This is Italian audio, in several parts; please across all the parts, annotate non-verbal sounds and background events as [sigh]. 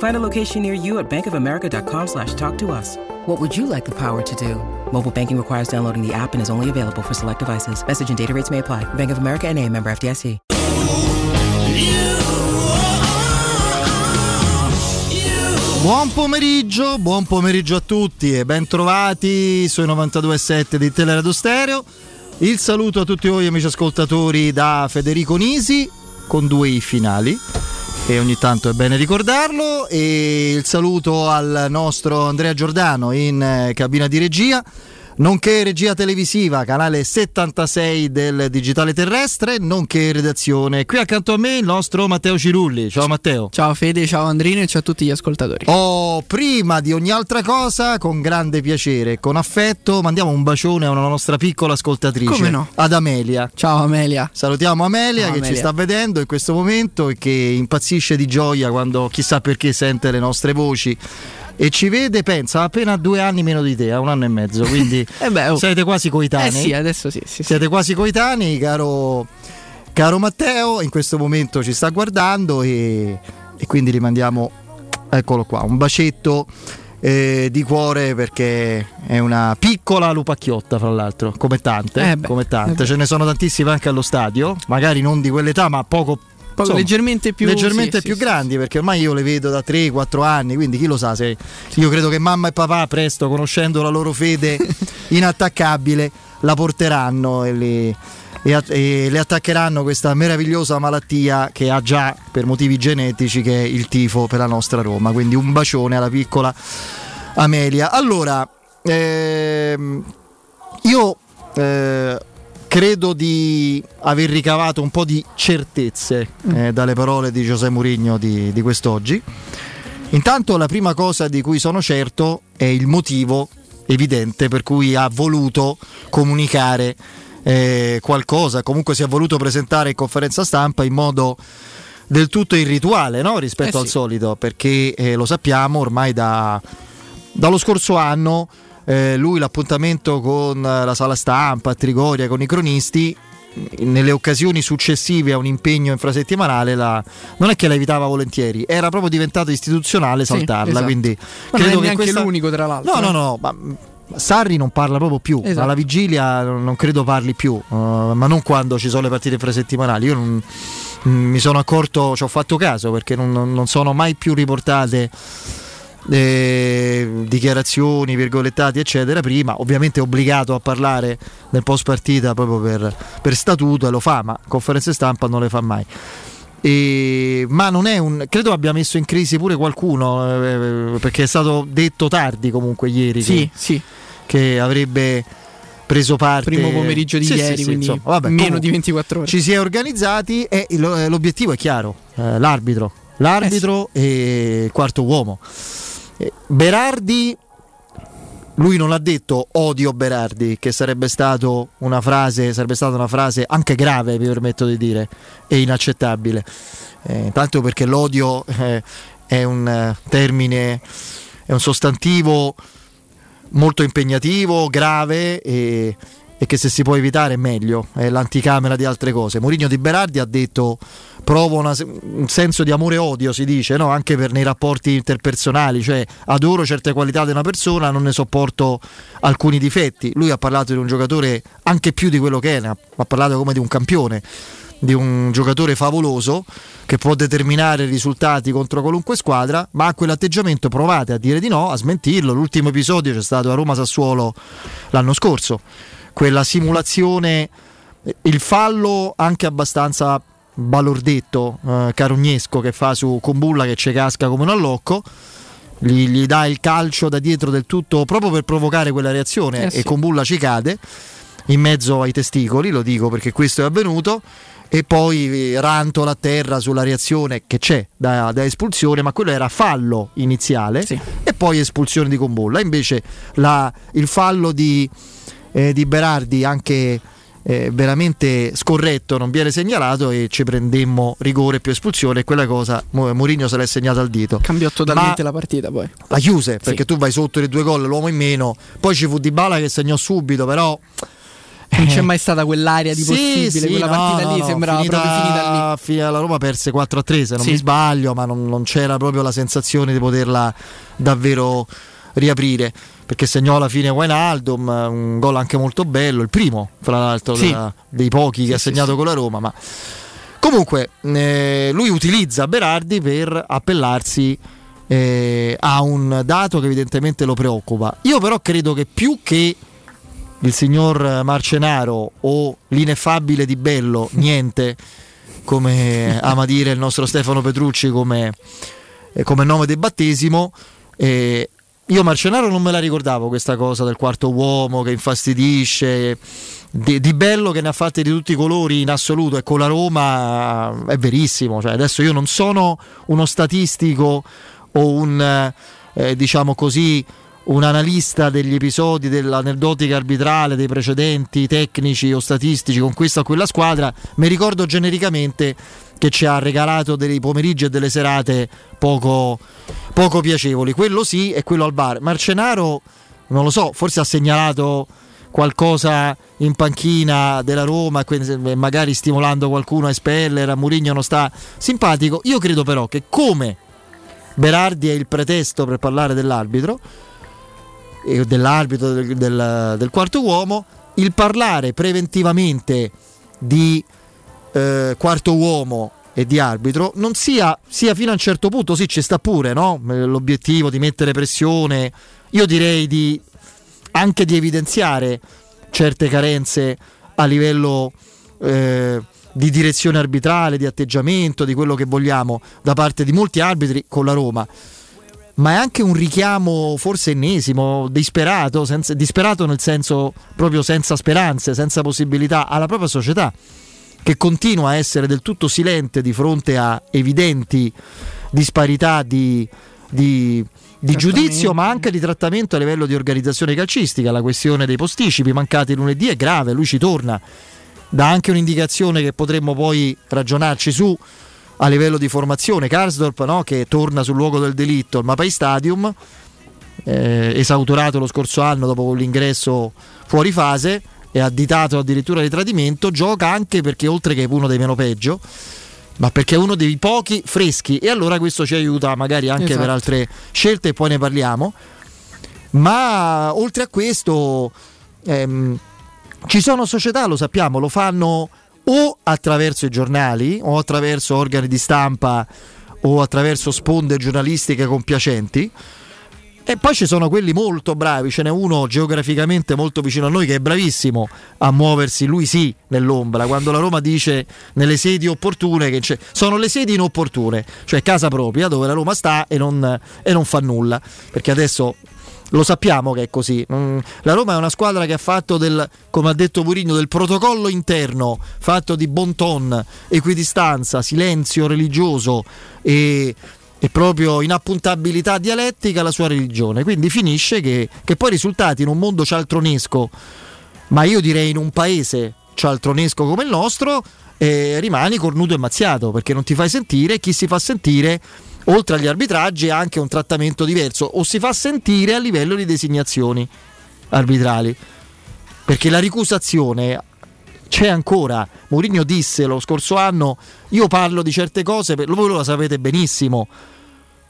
Find a location near you at bankofamerica.com slash talk to us. What would you like the power to do? Mobile banking requires downloading the app and is only available for select devices. Message and data rates may apply. Bank of America and a member FDIC. Buon pomeriggio, buon pomeriggio a tutti e ben trovati sui 92.7 di Teleradio Stereo. Il saluto a tutti voi amici ascoltatori da Federico Nisi con due i finali e ogni tanto è bene ricordarlo. E il saluto al nostro Andrea Giordano in eh, cabina di regia nonché regia televisiva, canale 76 del Digitale Terrestre, nonché redazione. Qui accanto a me il nostro Matteo Cirulli. Ciao Matteo. Ciao Fede, ciao Andrino e ciao a tutti gli ascoltatori. Oh, prima di ogni altra cosa, con grande piacere e con affetto, mandiamo un bacione a una nostra piccola ascoltatrice. Come no? Ad Amelia. Ciao Amelia. Salutiamo Amelia Ciao, che Amelia. ci sta vedendo in questo momento e che impazzisce di gioia quando chissà perché sente le nostre voci. E ci vede, pensa, appena due anni meno di te, ha un anno e mezzo, quindi [laughs] Eh beh, oh. siete quasi coetanei. Eh sì, adesso sì, sì, sì. Siete quasi coetanei, caro, caro Matteo, in questo momento ci sta guardando e, e quindi gli mandiamo, eccolo qua, un bacetto eh, di cuore perché è una piccola lupacchiotta fra l'altro, come tante, Eh beh, come tante. ce ne sono tantissime anche allo stadio, magari non di quell'età ma poco... Insomma, leggermente più leggermente sì, più sì, grandi perché ormai io le vedo da 3-4 anni quindi chi lo sa se io credo che mamma e papà presto conoscendo la loro fede [laughs] inattaccabile la porteranno e, li- e e le attaccheranno questa meravigliosa malattia che ha già per motivi genetici che è il tifo per la nostra Roma. Quindi un bacione alla piccola Amelia. Allora ehm, io eh, credo di aver ricavato un po' di certezze eh, dalle parole di Giuseppe Mourinho di, di quest'oggi. Intanto la prima cosa di cui sono certo è il motivo evidente per cui ha voluto comunicare eh, qualcosa, comunque si è voluto presentare in conferenza stampa in modo del tutto irrituale no? rispetto Eh al sì. solito, perché eh, lo sappiamo ormai da, dallo scorso anno eh, lui l'appuntamento con eh, la sala stampa a Trigoria, con i cronisti, nelle occasioni successive a un impegno infrasettimanale la- non è che la evitava volentieri, era proprio diventato istituzionale Sì, saltarla. esatto. Quindi Ma non è credo che neanche questa- l'unico tra l'altro. No, no, eh. no, ma mm, Sarri non parla proprio più, Esatto. alla vigilia non credo parli più, uh, ma non quando ci sono le partite infrasettimanali. Io non, mm, mi sono accorto, ci ho fatto caso perché non- non sono mai più riportate eh, dichiarazioni, virgolettati, eccetera. Prima, ovviamente, è obbligato a parlare nel post partita proprio per, per statuto e lo fa, ma conferenze stampa non le fa mai. E- ma non è un. Credo abbia messo in crisi pure qualcuno eh, perché è stato detto tardi comunque ieri Sì, che, sì. che avrebbe preso parte. Primo pomeriggio di Sì, ieri, sì, quindi insomma, vabbè, meno comunque, di 24 ore. Ci si è organizzati e il- l'obiettivo è chiaro: eh, l'arbitro. L'arbitro e il quarto uomo. Berardi. Lui non ha detto odio Berardi, che sarebbe frase, sarebbe stata una frase anche grave, mi permetto di dire, e inaccettabile. Eh, tanto perché l'odio eh, è un eh, termine, è un sostantivo molto impegnativo, grave e, e che se si può evitare è meglio, è l'anticamera di altre cose. Mourinho di Berardi ha detto provo una, un senso di amore e odio, si dice, no? anche per nei rapporti interpersonali, cioè adoro certe qualità di una persona, non ne sopporto alcuni difetti. Lui ha parlato di un giocatore anche più di quello che è, ha parlato come di un campione di un giocatore favoloso che può determinare risultati contro qualunque squadra, ma a quell'atteggiamento provate a dire di no, a smentirlo. L'ultimo episodio c'è stato a Roma Sassuolo l'anno scorso, quella simulazione, il fallo anche abbastanza balordetto, eh, carognesco che fa su Combulla che ci casca come un allocco. Gli, gli, dà il calcio da dietro del tutto proprio per provocare quella reazione eh sì. e Combulla ci cade in mezzo ai testicoli, lo dico perché questo è avvenuto e poi rantola a terra sulla reazione che c'è da, da espulsione, ma quello era fallo iniziale sì. e poi espulsione di Combolla. Invece la, il fallo di, eh, di Berardi anche eh, veramente scorretto non viene segnalato e ci prendemmo rigore più espulsione e quella cosa Mourinho se l'è segnata al dito cambiò totalmente Ma la partita poi la chiuse perché sì. tu vai sotto i due gol l'uomo in meno poi ci fu Di Bala che segnò subito però non c'è mai stata quell'aria di sì, possibile, sì, quella no, partita no, lì no, sembrava finita, proprio finita lì. La Roma perse 4-3 se non sì. mi sbaglio, ma non, non, c'era proprio la sensazione di poterla davvero riaprire perché segnò alla fine Wijnaldum, un gol anche molto bello, il primo fra l'altro sì. della, dei pochi che ha segnato con la Roma, ma comunque eh, lui utilizza Berardi per appellarsi eh, a un dato che evidentemente lo preoccupa. Io però credo che più che il signor Marcenaro o l'ineffabile di Bello, niente, come ama dire il nostro Stefano Petrucci come, eh, come nome del battesimo. Eh, io Marcenaro non me la ricordavo questa cosa del quarto uomo che infastidisce, di, di, bello che ne ha fatte di tutti i colori in assoluto e con la Roma è verissimo. Cioè, adesso io non sono uno statistico o un eh, diciamo così un analista degli episodi dell'aneddotica arbitrale, dei precedenti tecnici o statistici con questa o quella squadra, mi ricordo genericamente che ci ha regalato dei pomeriggi e delle serate poco, poco piacevoli. Quello sì e quello al bar. Marcenaro, non lo so, forse ha segnalato qualcosa in panchina della Roma, magari stimolando qualcuno a espellere, a Murigno non sta simpatico. Io credo però che come Berardi è il pretesto per parlare dell'arbitro, dell'arbitro del, del, del, quarto uomo, il parlare preventivamente di eh, quarto uomo e di arbitro non sia, sia fino a un certo punto, sì ci sta pure no? l'obiettivo di mettere pressione, io direi di, anche di evidenziare certe carenze a livello eh, di direzione arbitrale, di atteggiamento, di quello che vogliamo da parte di molti arbitri con la Roma ma è anche un richiamo forse ennesimo, disperato, senza, disperato nel senso proprio senza speranze, senza possibilità alla propria società, che continua a essere del tutto silente di fronte a evidenti disparità di, di, di giudizio, ma anche di trattamento a livello di organizzazione calcistica. La questione dei posticipi mancati lunedì è grave, lui ci torna, dà anche un'indicazione che potremmo poi ragionarci su a livello di formazione. Karsdorp no? che torna sul luogo del delitto al Mapai Stadium, eh, esautorato lo scorso anno dopo l'ingresso fuori fase e additato addirittura di tradimento, gioca anche perché oltre che uno dei meno peggio, ma perché è uno dei pochi freschi e allora questo ci aiuta magari anche esatto. per altre scelte e poi ne parliamo. Ma oltre a questo ehm, ci sono società, lo sappiamo, lo fanno o attraverso i giornali o attraverso organi di stampa o attraverso sponde giornalistiche compiacenti. E poi ci sono quelli molto bravi, ce n'è uno geograficamente molto vicino a noi che è bravissimo a muoversi, lui sì, nell'ombra, quando la Roma dice nelle sedi opportune, che sono le sedi inopportune, cioè casa propria dove la Roma sta e non, e non fa nulla, perché adesso lo sappiamo che è così. Mm, la Roma è una squadra che ha fatto del, come ha detto Murigno, del protocollo interno, fatto di bon ton, equidistanza, silenzio religioso e, e proprio inappuntabilità dialettica la sua religione. Quindi finisce che, che poi i risultati in un mondo cialtronesco, ma io direi in un paese cialtronesco come il nostro, eh, rimani cornuto e mazziato perché non ti fai sentire e chi si fa sentire oltre agli arbitraggi anche un trattamento diverso o si fa sentire a livello di designazioni arbitrali. perché la ricusazione c'è ancora. Mourinho disse lo scorso anno: Io parlo di certe cose, voi lo sapete benissimo.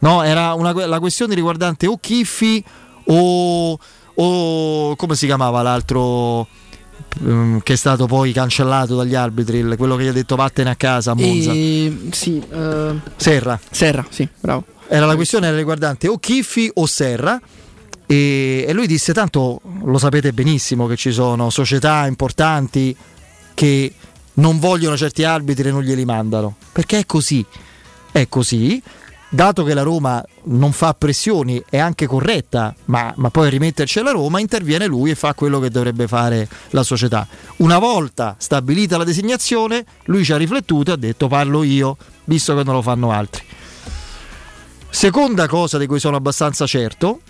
No, era una, la questione riguardante o Chiffi o, o come si chiamava l'altro che è stato poi cancellato dagli arbitri, quello che gli ha detto vattene a casa a Monza. E, sì, uh, Serra. Serra, sì, bravo. Era la questione riguardante o Chiffi o Serra. E, e lui disse: Tanto lo sapete benissimo che ci sono società importanti che non vogliono certi arbitri e non glieli mandano. Perché è così. È così dato che la Roma non fa pressioni, è anche corretta, ma, ma poi rimetterci alla Roma interviene lui e fa quello che dovrebbe fare la società. Una volta stabilita la designazione, lui ci ha riflettuto e ha detto parlo io, visto che non lo fanno altri. Seconda cosa di cui sono abbastanza certo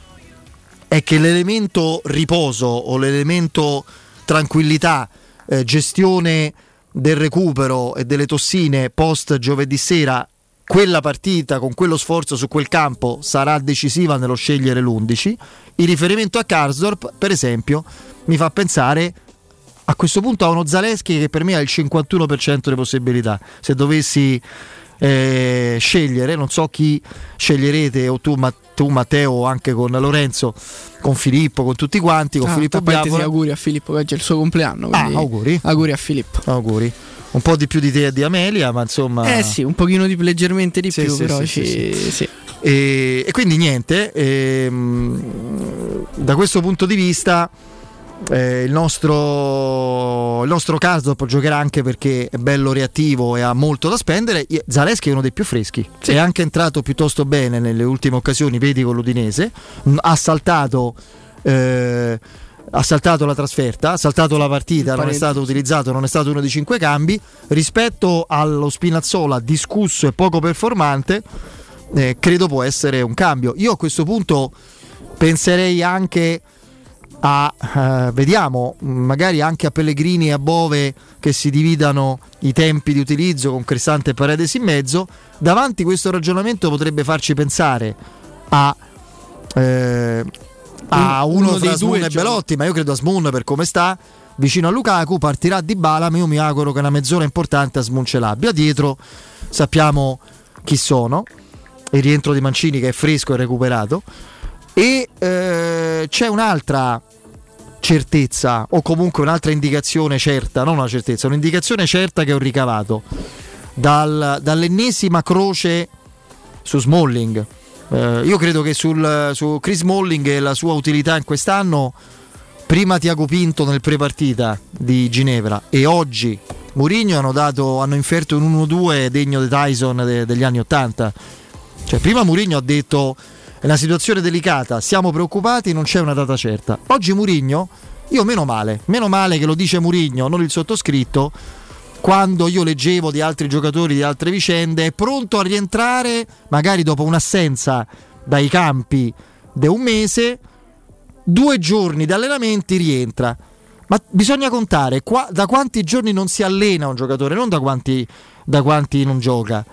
è che l'elemento riposo o l'elemento tranquillità, eh, gestione del recupero e delle tossine post giovedì sera quella partita con quello sforzo su quel campo sarà decisiva nello scegliere l'11. Il riferimento a Karsdorp, per esempio, mi fa pensare a questo punto a uno Zaleschi che per me ha il 51% delle possibilità. Se dovessi eh, scegliere, non so chi sceglierete, o tu, ma, tu, Matteo, o anche con Lorenzo, con Filippo, con tutti quanti, con ah, Filippo Biavola. auguri a Filippo che oggi è il suo compleanno. Ah, auguri. Auguri a Filippo. Auguri un po' di più di te e di Amelia, ma insomma... Eh sì, un pochino di, leggermente di sì, più, sì, però sì, ci... e, e, quindi niente, ehm, da questo punto di vista eh, il nostro, il nostro Karsdorp giocherà anche perché è bello reattivo e ha molto da spendere. Zaleschi è uno dei più freschi, è anche entrato piuttosto bene nelle ultime occasioni, vedi con l'Udinese, ha saltato... Eh, ha saltato la trasferta, ha saltato la partita, non è stato utilizzato, non è stato uno dei cinque cambi. Rispetto allo Spinazzola discusso e poco performante, eh, credo può essere un cambio. Io a questo punto penserei anche a, eh, vediamo, magari anche a Pellegrini e a Bove che si dividano i tempi di utilizzo con Cristante e Paredes in mezzo. Davanti questo ragionamento potrebbe farci pensare a... Eh, a uno, uno fra Smoon e Belotti, ma io credo a Smoon per come sta vicino a Lukaku partirà di Bala, ma io mi auguro che una mezz'ora importante a Smoon ce l'abbia dietro. Sappiamo chi sono. Il rientro di Mancini che è fresco e recuperato. E eh, c'è un'altra certezza, o comunque un'altra indicazione certa, non una certezza, un'indicazione certa che ho ricavato dal, dall'ennesima croce su Smalling eh, io credo che sul, su Chris Molling e la sua utilità in quest'anno, prima Tiago Pinto nel pre-partita di Ginevra e oggi Mourinho hanno, dato, hanno inferto un 1-2 degno di Tyson de, degli anni 80. Cioè, prima Mourinho ha detto è una situazione delicata, siamo preoccupati, non c'è una data certa. Oggi Mourinho, io meno male, meno male che lo dice Mourinho, non il sottoscritto quando io leggevo di altri giocatori, di altre vicende, è pronto a rientrare, magari dopo un'assenza dai campi di un mese, due giorni di allenamenti rientra. Ma bisogna contare qua, da quanti giorni non si allena un giocatore, non da quanti, da quanti non gioca.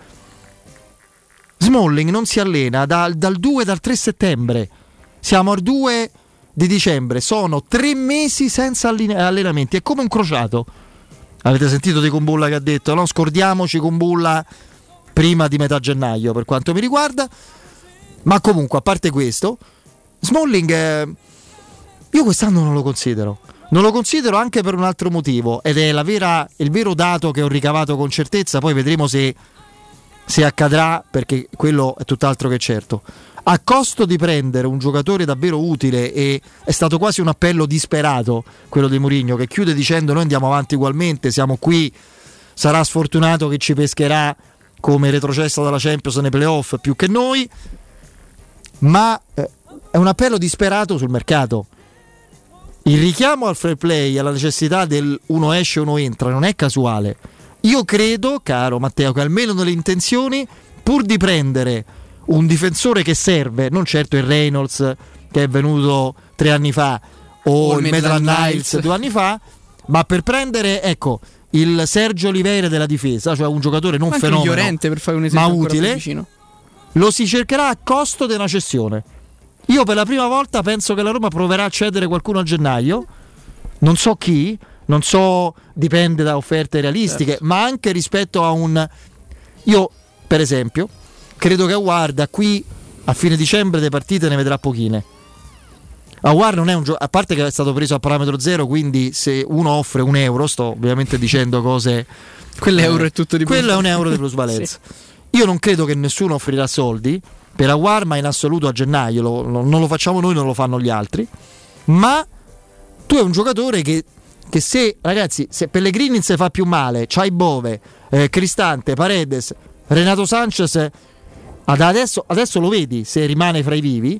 Smalling non si allena da, dal 2 dal 3 settembre. Siamo al 2 di dicembre, sono tre mesi senza allenamenti, è come un crociato Avete sentito di Kumbulla che ha detto no? Scordiamoci Kumbulla prima di metà gennaio per quanto mi riguarda. Ma comunque, a parte questo, Smalling eh, io quest'anno non lo considero. Non lo considero anche per un altro motivo ed è vera, il vero dato che ho ricavato con certezza, poi vedremo se, se accadrà perché quello è tutt'altro che certo a costo di prendere un giocatore davvero utile e è stato quasi un appello disperato quello di Mourinho che chiude dicendo noi andiamo avanti ugualmente, siamo qui, sarà sfortunato che ci pescherà come retrocesso dalla Champions nei playoff più che noi, ma eh, è un appello disperato sul mercato. Il richiamo al fair play, alla necessità del uno esce, uno entra, non è casuale. Io credo, caro Matteo, che almeno nelle intenzioni, pur di prendere un difensore che serve, non certo il Reynolds che è venuto tre anni fa o, o il Maitland Niles due anni fa, ma per prendere, ecco, il Sergio Oliveira della difesa, cioè un giocatore non fenomeno, Llorente, per fare un ma utile, lo si cercherà a costo di una cessione. Io per la prima volta penso che la Roma proverà a cedere qualcuno a gennaio non so chi, non so, dipende da offerte realistiche, certo. ma anche rispetto a un... Io, per esempio, credo che Guarda qui a fine dicembre le partite ne vedrà pochine. Aguar non è un gioco, a parte che è stato preso a parametro zero, quindi se uno offre un euro, sto ovviamente dicendo cose. Quell'euro eh, è tutto di più. Quello è un euro di plusvalenza. [laughs] sì. Io non credo che nessuno offrirà soldi per Aguar, ma in assoluto a gennaio lo, lo, non lo facciamo noi, non lo fanno gli altri. Ma tu è un giocatore che, che se, ragazzi, se Pellegrini si fa più male, c'hai Bove, eh, Cristante, Paredes, Renato Sanchez, adesso, adesso lo vedi se rimane fra i vivi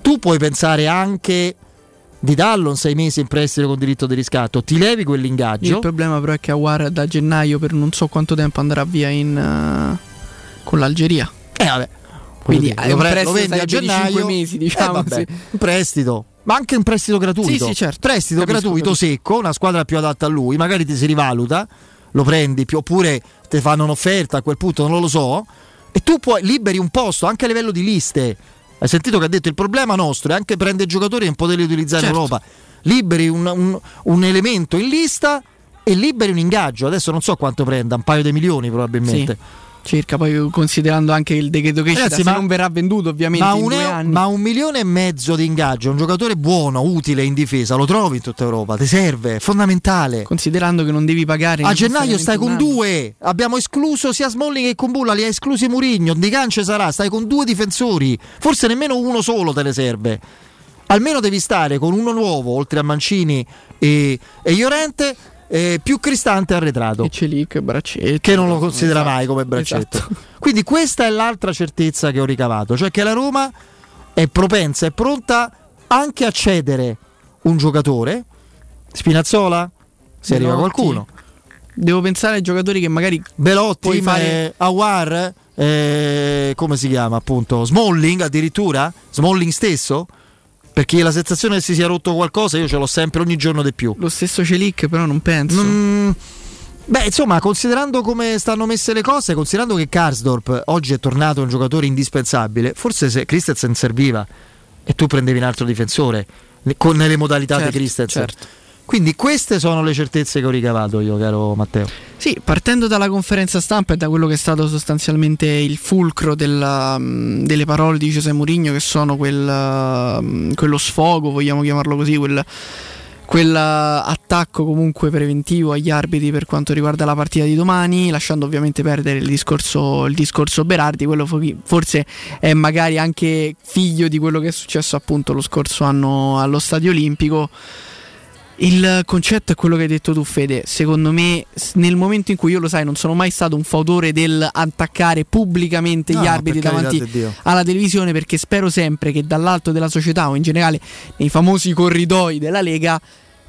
tu puoi pensare anche di darlo un sei mesi in prestito con diritto di riscatto, ti levi quell'ingaggio. Il problema però è che Aguar da gennaio per non so quanto tempo andrà via in, uh, con l'Algeria. Eh vabbè. Quindi dire, lo, pre- lo vendi a gennaio, mesi, diciamo, eh, vabbè, sì. un prestito, ma anche un prestito gratuito. Sì, sì, certo. Prestito capisco, gratuito capisco. secco, una squadra più adatta a lui, magari ti si rivaluta, lo prendi, più, oppure ti fanno un'offerta a quel punto, non lo so, e tu puoi liberi un posto anche a livello di liste hai sentito che ha detto il problema nostro è anche prendere giocatori e non poterli utilizzare certo. in Europa. Liberi un, un, un, elemento in lista e liberi un ingaggio. Adesso non so quanto prenda, un paio di milioni probabilmente. Sì circa poi considerando anche il decreto che Ragazzi, ma, non verrà venduto ovviamente ma un, euro, ma un, milione e mezzo di ingaggio un giocatore buono, utile in difesa lo trovi in tutta Europa, ti serve, è fondamentale. Considerando che non devi pagare a gennaio stai con due abbiamo escluso sia Smalling che Combulla li ha esclusi Murigno, Di Cance sarà stai con due difensori forse nemmeno uno solo te ne serve. Almeno devi stare con uno nuovo oltre a Mancini e, e Iorente eh, più Cristante arretrato. E Celic, braccetto. Che non lo considera esatto. mai come braccetto. Esatto. Quindi questa è l'altra certezza che ho ricavato, cioè che la Roma è propensa, è pronta anche a cedere un giocatore. Spinazzola? Se arriva qualcuno. Devo pensare ai giocatori che magari Belotti, fare... Awar, eh, come si chiama appunto? Smalling addirittura? Smalling stesso? Perché la sensazione che si sia rotto qualcosa io ce l'ho sempre ogni giorno di più. Lo stesso Celic però non penso. Mm, beh, insomma, considerando come stanno messe le cose, considerando che Karsdorp oggi è tornato un giocatore indispensabile, forse se Christensen serviva e tu prendevi un altro difensore con, nelle modalità certo, di Christensen. Certo quindi queste sono le certezze che ho ricavato io, caro Matteo. Sì, partendo dalla conferenza stampa e da quello che è stato sostanzialmente il fulcro della, mm, delle parole di Giuseppe Mourinho, che sono quel, mm, quello sfogo, vogliamo chiamarlo così, quel, quell'attacco comunque preventivo agli arbitri per quanto riguarda la partita di domani, lasciando ovviamente perdere il discorso, il discorso Berardi, quello forse è magari anche figlio di quello che è successo appunto lo scorso anno allo Stadio Olimpico. Il concetto è quello che hai detto tu, Fede. Secondo me, nel momento in cui io lo sai, non sono mai stato un fautore del attaccare pubblicamente no, gli arbitri davanti alla televisione, perché spero sempre che dall'alto della società o in generale nei famosi corridoi della Lega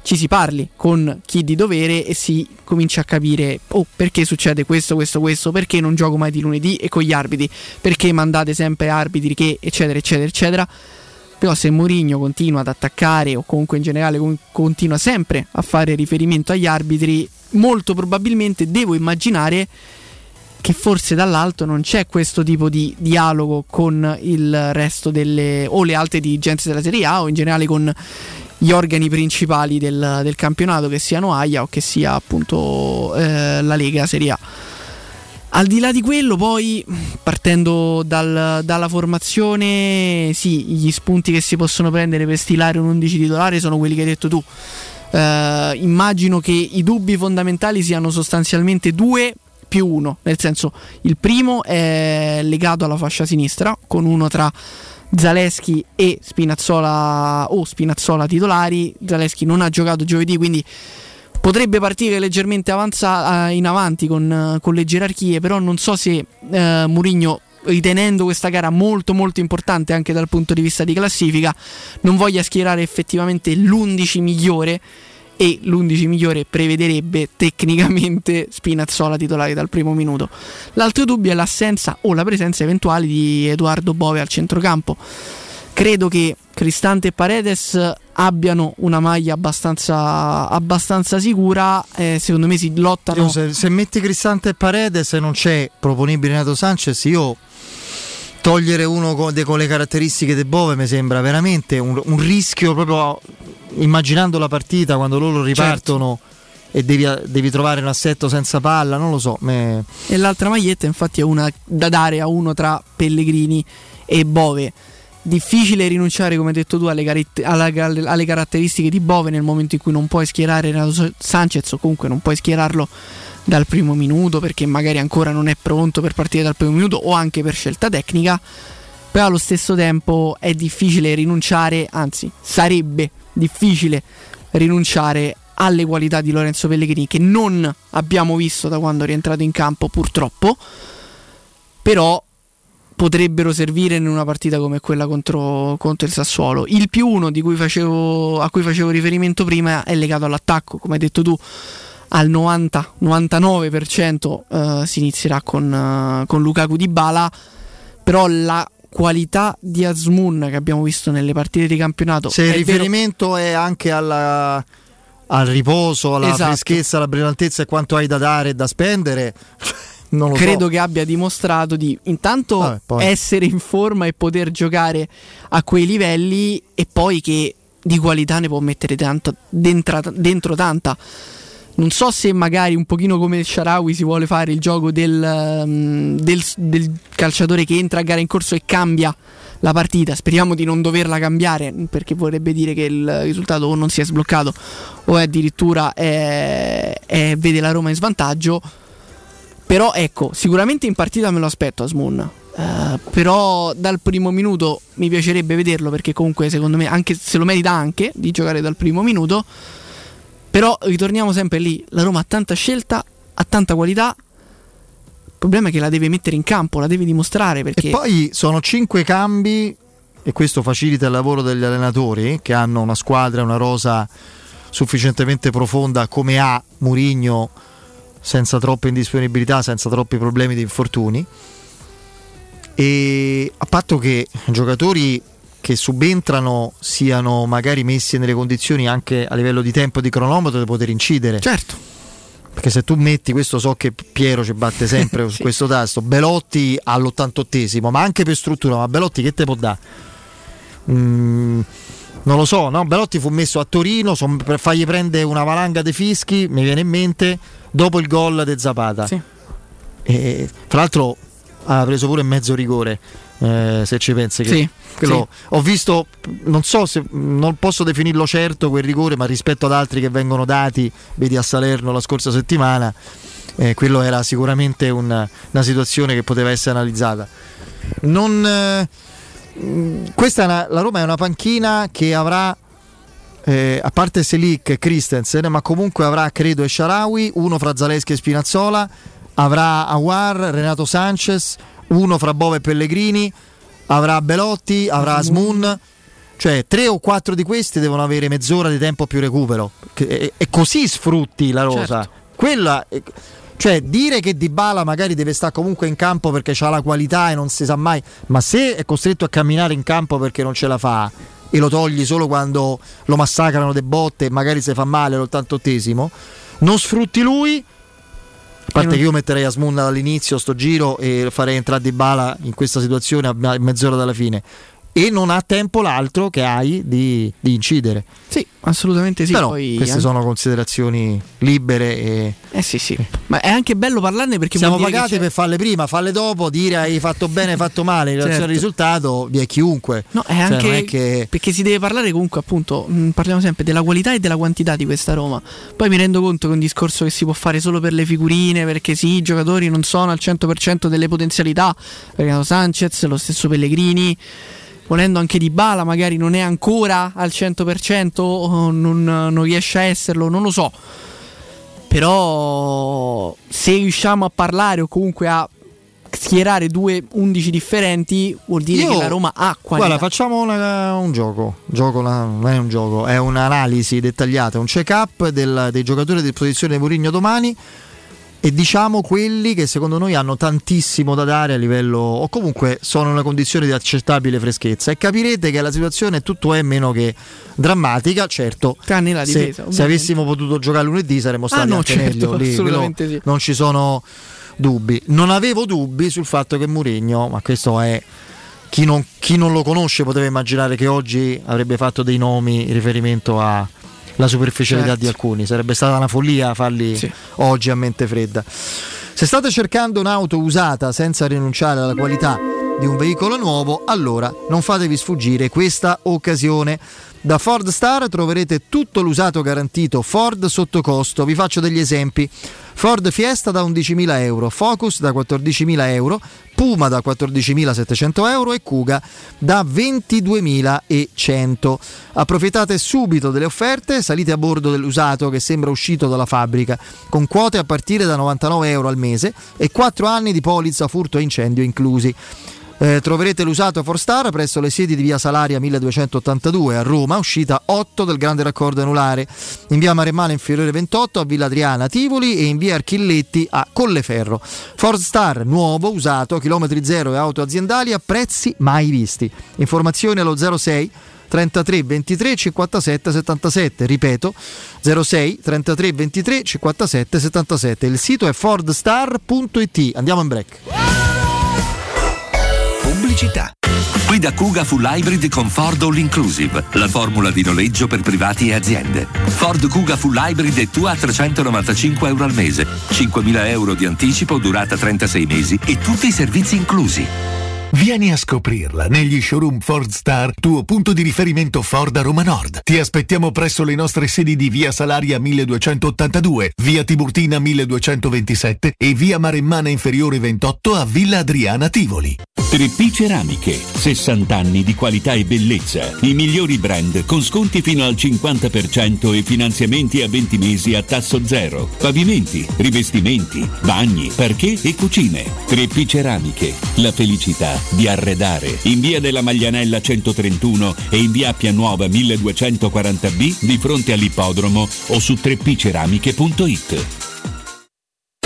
ci si parli con chi di dovere e si comincia a capire oh, perché succede questo, questo, questo, perché non gioco mai di lunedì e con gli arbitri, perché mandate sempre arbitri che eccetera eccetera eccetera però se Mourinho continua ad attaccare o comunque in generale continua sempre a fare riferimento agli arbitri, molto probabilmente devo immaginare che forse dall'alto non c'è questo tipo di dialogo con il resto delle o le altre dirigenze della Serie A o in generale con gli organi principali del, del campionato che siano AIA o che sia appunto eh, la Lega Serie A. Al di là di quello, poi partendo dal, dalla formazione, sì, gli spunti che si possono prendere per stilare un 11 titolare sono quelli che hai detto tu. Uh, immagino che i dubbi fondamentali siano sostanzialmente due più uno, nel senso il primo è legato alla fascia sinistra, con uno tra Zaleschi e Spinazzola o Spinazzola titolari. Zaleschi non ha giocato giovedì, quindi potrebbe partire leggermente avanza, in avanti con, con, le gerarchie, però non so se eh, Mourinho ritenendo questa gara molto molto importante anche dal punto di vista di classifica non voglia schierare effettivamente l'11 migliore e l'11 migliore prevederebbe tecnicamente Spinazzola titolare dal primo minuto. L'altro dubbio è l'assenza o la presenza eventuale di Edoardo Bove al centrocampo. Credo che Cristante e Paredes abbiano una maglia abbastanza, abbastanza sicura. Eh, secondo me si lottano. se, se, metti Cristante e Paredes e non c'è proponibile Renato Sanchez, io togliere uno con, con le caratteristiche di Bove mi sembra veramente un, un rischio proprio immaginando la partita quando loro ripartono certo. e devi, devi, trovare un assetto senza palla, non lo so. Me... E l'altra maglietta infatti è una da dare a uno tra Pellegrini e Bove. Difficile rinunciare, come hai detto tu, alle, car- alle caratteristiche di Bove nel momento in cui non puoi schierare Renato Sanchez o comunque non puoi schierarlo dal primo minuto perché magari ancora non è pronto per partire dal primo minuto o anche per scelta tecnica. Però allo stesso tempo è difficile rinunciare, anzi sarebbe difficile rinunciare alle qualità di Lorenzo Pellegrini che non abbiamo visto da quando è rientrato in campo purtroppo, però potrebbero servire in una partita come quella contro, contro il Sassuolo. Il più uno cui facevo, a cui facevo riferimento prima è legato all'attacco, come hai detto tu al 90-99% eh, si inizierà con, uh, con Lukaku di Bala però la qualità di Asmun che abbiamo visto nelle partite di campionato. Se il riferimento vero... è anche alla, al riposo, alla esatto. freschezza, alla brillantezza e quanto hai da dare e da spendere. Credo so. che abbia dimostrato di intanto Vabbè, essere in forma e poter giocare a quei livelli e poi che di qualità ne può mettere tanto, dentro, dentro tanta non so se magari un pochino come il Sharawi si vuole fare il gioco del, um, del, del, calciatore che entra a gara in corso e cambia la partita. Speriamo di non doverla cambiare perché vorrebbe dire che il risultato o non si è sbloccato o addirittura è, è, vede la Roma in svantaggio. Però ecco, sicuramente in partita me lo aspetto Asmun. Uh, però dal primo minuto mi piacerebbe vederlo perché comunque secondo me anche se lo merita anche di giocare dal primo minuto però ritorniamo sempre lì, la Roma ha tanta scelta, ha tanta qualità. Il problema è che la deve mettere in campo, la deve dimostrare. Perché... E poi sono cinque cambi e questo facilita il lavoro degli allenatori che hanno una squadra, una rosa sufficientemente profonda come ha Murigno senza troppe indisponibilità, senza troppi problemi di infortuni. E a patto che giocatori che subentrano siano magari messi nelle condizioni anche a livello di tempo di cronometro di poter incidere. Certo. Perché se tu metti, questo so che Piero ci batte sempre [laughs] sì. su questo tasto, Belotti all'88esimo, ma anche per struttura, ma Belotti che te può dare? Mm, non lo so, no? Belotti fu messo a Torino son, per fargli prendere una valanga dei fischi, mi viene in mente, dopo il gol di Zapata. Sì. E, tra l'altro ha preso pure mezzo rigore eh, se ci pensi che sì, quello, sì. ho visto non so se non posso definirlo certo quel rigore ma rispetto ad altri che vengono dati vedi a Salerno la scorsa settimana eh, quello era sicuramente un, una situazione che poteva essere analizzata non, eh, questa è una, la Roma è una panchina che avrà eh, a parte Selic e Christensen ma comunque avrà credo e Sharawi uno fra Zaleschi e Spinazzola avrà Awar, Renato Sanchez uno fra Bove e Pellegrini, avrà Belotti, avrà Asmun. Cioè, tre o quattro di questi devono avere mezz'ora di tempo più recupero. E, e così sfrutti la rosa. Certo. Quella. Cioè, dire che Dybala magari deve stare comunque in campo perché ha la qualità e non si sa mai, ma se è costretto a camminare in campo perché non ce la fa e lo togli solo quando lo massacrano de botte e magari si fa male l'88esimo, non sfrutti lui. A parte che io metterei Asmunda dall'inizio sto giro e farei entrare Di Bala in questa situazione a mezz'ora dalla fine e non ha tempo l'altro che hai di, di incidere. Sì, assolutamente sì. Però Poi queste anche... sono considerazioni libere. E... Eh sì, sì. Ma è anche bello parlarne perché siamo pagati per farle prima, farle dopo, dire hai fatto bene, hai fatto male. In relazione certo. al risultato, vi è chiunque. No, è cioè, anche è che... perché si deve parlare comunque, appunto, mh, parliamo sempre della qualità e della quantità di questa Roma. Poi mi rendo conto che è un discorso che si può fare solo per le figurine, perché sì, i giocatori non sono al 100% delle potenzialità. Perché Sanchez, lo stesso Pellegrini volendo anche di Bala, magari non è ancora al 100% o non, non riesce a esserlo, non lo so. Però se riusciamo a parlare o comunque a schierare due 11 differenti vuol dire Io, che la Roma ha qualità. Guarda, facciamo una, un gioco. gioco non è un gioco, è un'analisi dettagliata, un check-up del, dei giocatori di posizione di Mourinho domani e diciamo quelli che secondo noi hanno tantissimo da dare a livello o comunque sono in una condizione di accettabile freschezza. E capirete che la situazione tutto è meno che drammatica certo. Tranne la difesa, se, se avessimo potuto giocare lunedì saremmo stati ah, no, certo, lì assolutamente sì. non ci sono dubbi. Non avevo dubbi sul fatto che Mourinho ma questo è chi non, chi non lo conosce poteva immaginare che oggi avrebbe fatto dei nomi in riferimento alla superficialità Certo. di alcuni. Sarebbe stata una follia farli Sì. oggi a mente fredda. Se state cercando un'auto usata senza rinunciare alla qualità di un veicolo nuovo, allora non fatevi sfuggire questa occasione. Da Ford Star troverete tutto l'usato garantito Ford sotto costo. Vi faccio degli esempi. Ford Fiesta da 11.000 euro, Focus da 14.000 euro, Puma da 14.700 euro e Kuga da 22.100. Approfittate subito delle offerte, salite a bordo dell'usato che sembra uscito dalla fabbrica, con quote a partire da 99 euro al mese e 4 anni di polizza furto e incendio inclusi. Eh, troverete l'usato Forstar presso le sedi di via Salaria 1282 a Roma, uscita 8 del grande raccordo anulare, in via Maremmana inferiore 28 a Villa Adriana Tivoli e in via Archilletti a Colleferro. Forstar nuovo, usato, chilometri zero e auto aziendali a prezzi mai visti. Informazioni allo 06 33 23 57 77, ripeto 06 33 23 57 77. Il sito è fordstar.it. Andiamo in break. Pubblicità. Guida Kuga Full Hybrid con Ford All Inclusive, la formula di noleggio per privati e aziende. Ford Kuga Full Hybrid è tua a 395 euro al mese, 5.000 euro di anticipo, durata 36 mesi e tutti i servizi inclusi. Vieni a scoprirla negli showroom Ford Star, tuo punto di riferimento Ford a Roma Nord. Ti aspettiamo presso le nostre sedi di via Salaria 1282, via Tiburtina 1227 e via Maremmana Inferiore 28 a Villa Adriana Tivoli. 3P Ceramiche, 60 anni di qualità e bellezza. I migliori brand con sconti fino al 50% e finanziamenti a 20 mesi a tasso zero. Pavimenti, rivestimenti, bagni, parquet e cucine. 3P Ceramiche, la felicità di arredare. In via della Maglianella 131 e in via Appia Nuova 1240B di fronte all'ippodromo o su 3pceramiche.it.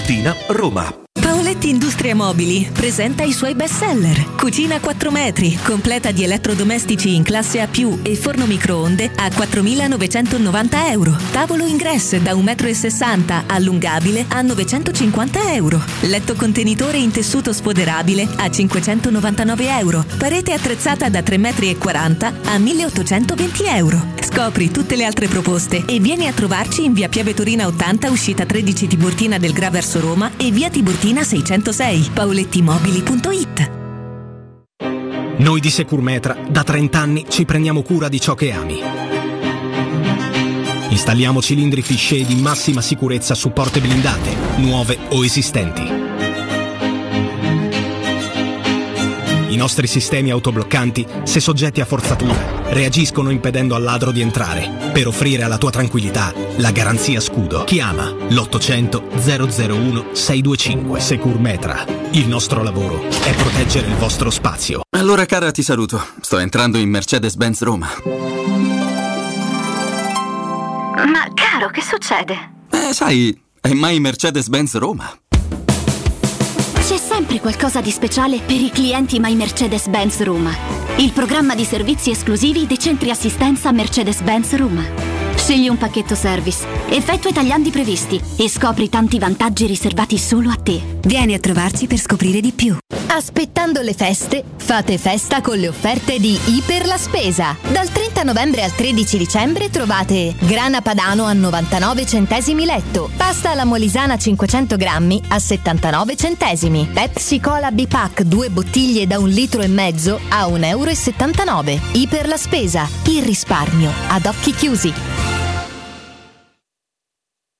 Tiburtina, Roma. Paoletti Industrie Mobili presenta i suoi best seller. Cucina 4 metri, completa di elettrodomestici in classe A+, e forno microonde a 4.990 euro. Tavolo ingresso da 1,60 m allungabile a 950 euro. Letto contenitore in tessuto sfoderabile a 599 euro. Parete attrezzata da 3,40 m a 1.820 euro. Scopri tutte le altre proposte e vieni a trovarci in via Piave Torina 80, uscita 13 Tiburtina del Gra verso Roma e via Tiburtina 606. paolettimobili.it Noi di Securmetra da 30 anni ci prendiamo cura di ciò che ami. Installiamo cilindri fisce di massima sicurezza su porte blindate, nuove o esistenti. Nostri sistemi autobloccanti, se soggetti a forzatura, reagiscono impedendo al ladro di entrare. Per offrire alla tua tranquillità la garanzia scudo. Chiama l'800 001 625 Securmetra. Il nostro lavoro è proteggere il vostro spazio. Allora cara ti saluto, sto entrando in Mercedes-Benz Roma. Ma caro, che succede? Eh sai, è mai Mercedes-Benz Roma. Sempre qualcosa di speciale per i clienti My Mercedes-Benz Roma. Il programma di servizi esclusivi dei centri assistenza Mercedes-Benz Roma. Scegli un pacchetto service, effettua i tagliandi previsti e scopri tanti vantaggi riservati solo a te. Vieni a trovarci per scoprire di più. Aspettando le feste, fate festa con le offerte di Iper la Spesa. Dal 30 novembre al 13 dicembre trovate grana padano a 99 centesimi letto, pasta alla molisana 500 grammi a 79 centesimi, Pepsi Cola B-Pack 2 bottiglie da un litro e mezzo a 1,79 euro. Iper la Spesa, il risparmio ad occhi chiusi.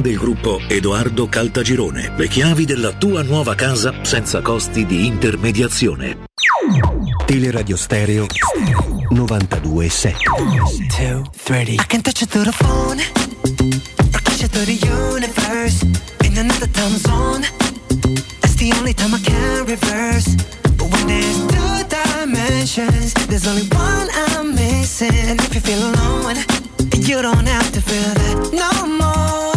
del gruppo Edoardo Caltagirone. Le chiavi della tua nuova casa senza costi di intermediazione. Teleradio Stereo 92.7 two. I can touch you through the phone, or catch you through the universe. In another time zone, that's the only time I can reverse. But when there's two dimensions, there's only one I'm missing. And if you feel alone, you don't have to feel that no more.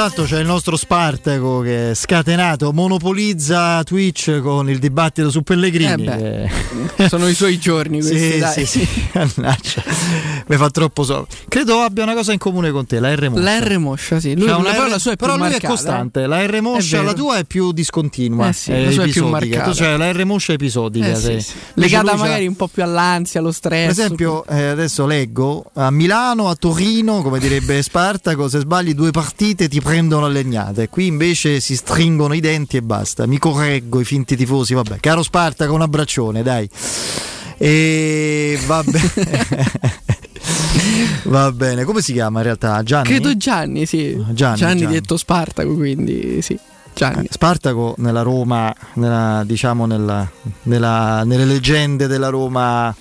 Intanto c'è il nostro Spartaco che è scatenato, monopolizza Twitch con il dibattito su Pellegrini. Eh sono i suoi giorni questi, Sì, dai. sì, sì. [laughs] Mi fa troppo so. Credo abbia una cosa in comune con te, la R Moscia. La R Moscia, sì. Lui, C'ha una però R- la sua è però lui marcata, è costante. La R È Moscia, la tua è più discontinua. Eh sì, la sua è più marcata. C'hai la R Moscia episodica. Eh sì, sì. Legata magari un po' più all'ansia, allo stress. Per esempio, eh, adesso leggo a Milano, a Torino, come direbbe [laughs] Spartaco, se sbagli due partite ti prendono a legnate. Qui invece si stringono i denti e basta. Mi correggo i finti tifosi. Vabbè, caro Spartaco, un abbraccione, dai. E va bene. [laughs] [laughs] va bene, come si chiama in realtà? Gianni? Credo Gianni, sì. Gianni, Gianni, Gianni. detto Spartaco, quindi sì. Gianni. Eh, Spartaco nella Roma, nella- diciamo nella- nella- nelle leggende della Roma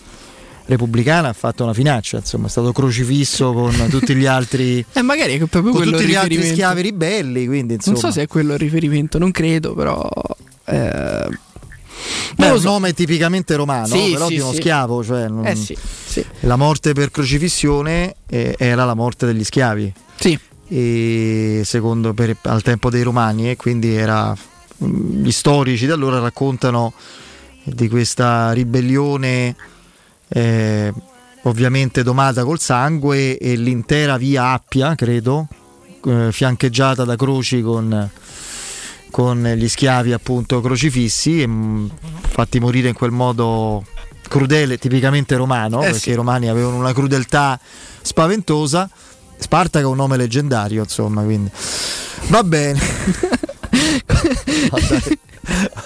repubblicana ha fatto una finaccia, insomma è stato crocifisso con tutti gli altri [laughs] Eh, magari è proprio con tutti gli altri schiavi ribelli, quindi insomma Non so se è quello il riferimento, non credo, però. eh, Beh, so. nome tipicamente romano, Sì, però sì, di uno sì. schiavo, cioè non- Eh sì, la morte per crocifissione eh, era la morte degli schiavi. Sì. E secondo per- al tempo dei romani e quindi era mh, gli storici da allora raccontano di questa ribellione eh, ovviamente domata col sangue e l'intera via Appia, credo, eh, fiancheggiata da croci con, con gli schiavi appunto crocifissi e mh, fatti morire in quel modo crudele, tipicamente romano, Eh perché sì. i romani avevano una crudeltà spaventosa. Spartaco è un nome leggendario, insomma, quindi va bene. [laughs] [laughs]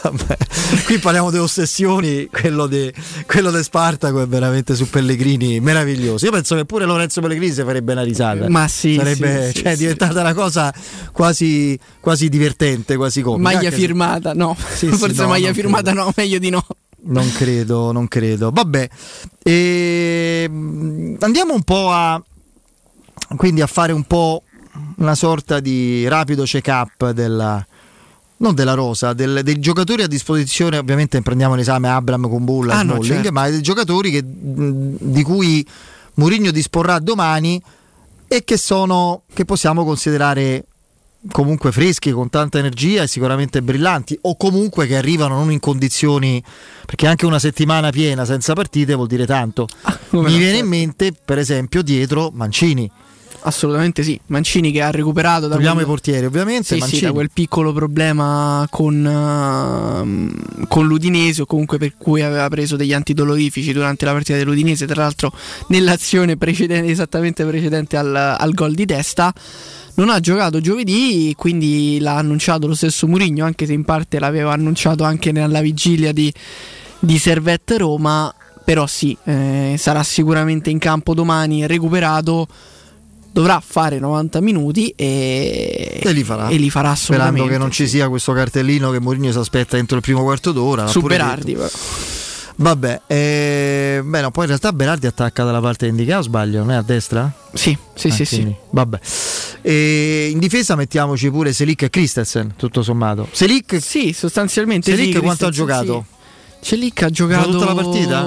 Vabbè. Qui parliamo di ossessioni, quello di quello di Spartaco è veramente su Pellegrini meraviglioso. Io penso che pure Lorenzo Pellegrini si farebbe una risata. Ma sì, sarebbe sì, sì, cioè, sì. diventata una cosa quasi, quasi divertente, quasi comica. Maglia anche firmata, no. Sì, sì, Forse no, maglia firmata, no, meglio di no. Non credo, non credo. Vabbè, ehm, andiamo un po' a quindi a fare un po' una sorta di rapido check-up della non della rosa, del- dei giocatori a disposizione, ovviamente prendiamo in esame Abram, Kumbulla, Ah, no, certo. ma dei giocatori che- di cui Mourinho disporrà domani e che sono che possiamo considerare comunque freschi, con tanta energia e sicuramente brillanti, o comunque che arrivano non in condizioni, perché anche una settimana piena senza partite vuol dire tanto. Mi viene in mente, per esempio, dietro Mancini. Assolutamente sì, Mancini che ha recuperato da Togliamo quel- i portieri, ovviamente. Sì, sì, da quel piccolo problema con, ehm, con l'Udinese o comunque per cui aveva preso degli antidolorifici durante la partita dell'Udinese, tra l'altro nell'azione precedente, esattamente precedente al, al gol di testa. Non ha giocato giovedì, quindi l'ha annunciato lo stesso Murigno, anche se in parte l'aveva annunciato anche nella vigilia di, di Servette Roma. Però sì, eh, sarà sicuramente in campo domani recuperato. Dovrà fare 90 minuti e, E li farà. e li farà Sperando assolutamente. che non ci sia questo cartellino che Mourinho si aspetta entro il primo quarto d'ora. Su Berardi, però. Vabbè, eh, beh, no, poi in realtà Berardi attacca dalla parte indicata, o sbaglio? Non è a destra? Sì, sì, Ah, sì, sì. Vabbè. E in difesa mettiamoci pure Selic e Christensen, tutto sommato. Selic, Sì, sostanzialmente Selic sì, quanto ha giocato? sì. Celic ha giocato tutta la partita?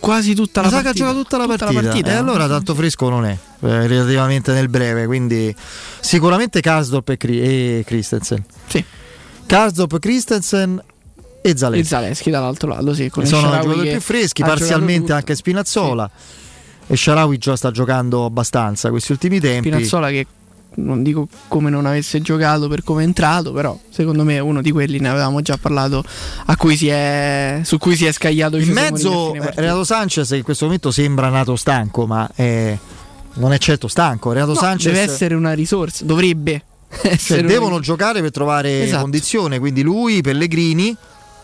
Quasi tutta la partita. giocato tutta la Tutta partita. E allora tanto fresco non è, eh, relativamente nel breve, quindi sicuramente Karsdorp e, Cri- e Christensen. Sì. Karsdorp, Christensen e Zaleschi. E Zaleschi dall'altro lato, sì, sono i giocatori più freschi, parzialmente anche Spinazzola. E Sharawi già sta giocando abbastanza questi ultimi tempi. Spinazzola che non dico come non avesse giocato per come è entrato, però secondo me è uno di quelli, ne avevamo già parlato, a cui si è, su cui si è scagliato a mezzo eh. Renato Sanchez che in questo momento sembra nato stanco, ma è- non è certo stanco. Renato No, Sanchez deve essere una risorsa, dovrebbe [laughs] cioè, devono giocare per trovare Esatto. condizione, quindi lui, Pellegrini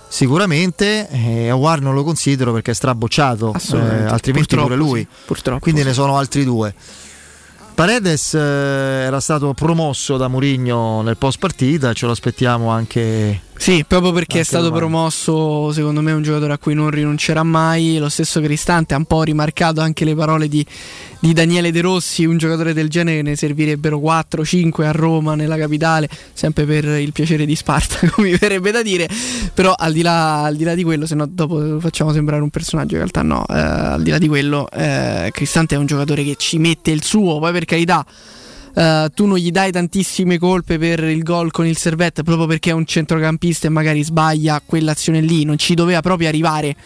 sicuramente, eh, Awar non lo considero perché è strabocciato, eh, altrimenti Purtroppo pure lui. sì, purtroppo quindi sì. ne sono altri due. Paredes eh, era stato promosso da Mourinho nel post partita, ce lo aspettiamo anche Sì, proprio perché è Anche stato domani. promosso, secondo me, un giocatore a cui non rinuncerà mai. Lo stesso Cristante ha un po' rimarcato anche le parole di, di Daniele De Rossi, un giocatore del genere ne servirebbero 4-5 a Roma, nella capitale, sempre per il piacere di Sparta, [laughs] come mi verrebbe da dire. Però al di là, al di là di quello, se no dopo lo facciamo sembrare un personaggio, in realtà no, eh, al di là di quello, eh, Cristante è un giocatore che ci mette il suo, poi per carità. Eh, tu non gli dai tantissime colpe per il gol con il servette proprio perché è un centrocampista e magari sbaglia quell'azione lì, non ci doveva proprio arrivare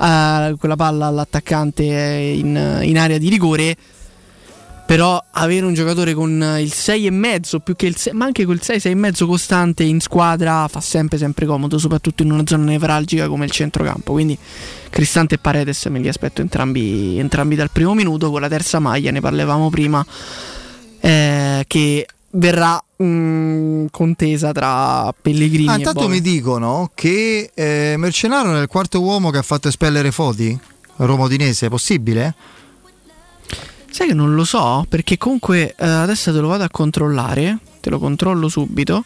eh, quella palla all'attaccante in, in area di rigore. Però avere un giocatore con il 6,5 più che il 6, ma anche col 6, 6,5 costante in squadra fa sempre sempre comodo, soprattutto in una zona nevralgica come il centrocampo. Quindi Cristante e Paredes me li aspetto entrambi, entrambi dal primo minuto. Con la terza maglia ne parlavamo prima, eh, che verrà mm, contesa tra Pellegrini Ah, intanto mi dicono che eh, Mercenaro è il quarto uomo che ha fatto espellere Foti, Roma Udinese, è possibile? Sai che non lo so, perché comunque eh, adesso te lo vado a controllare, te lo controllo subito.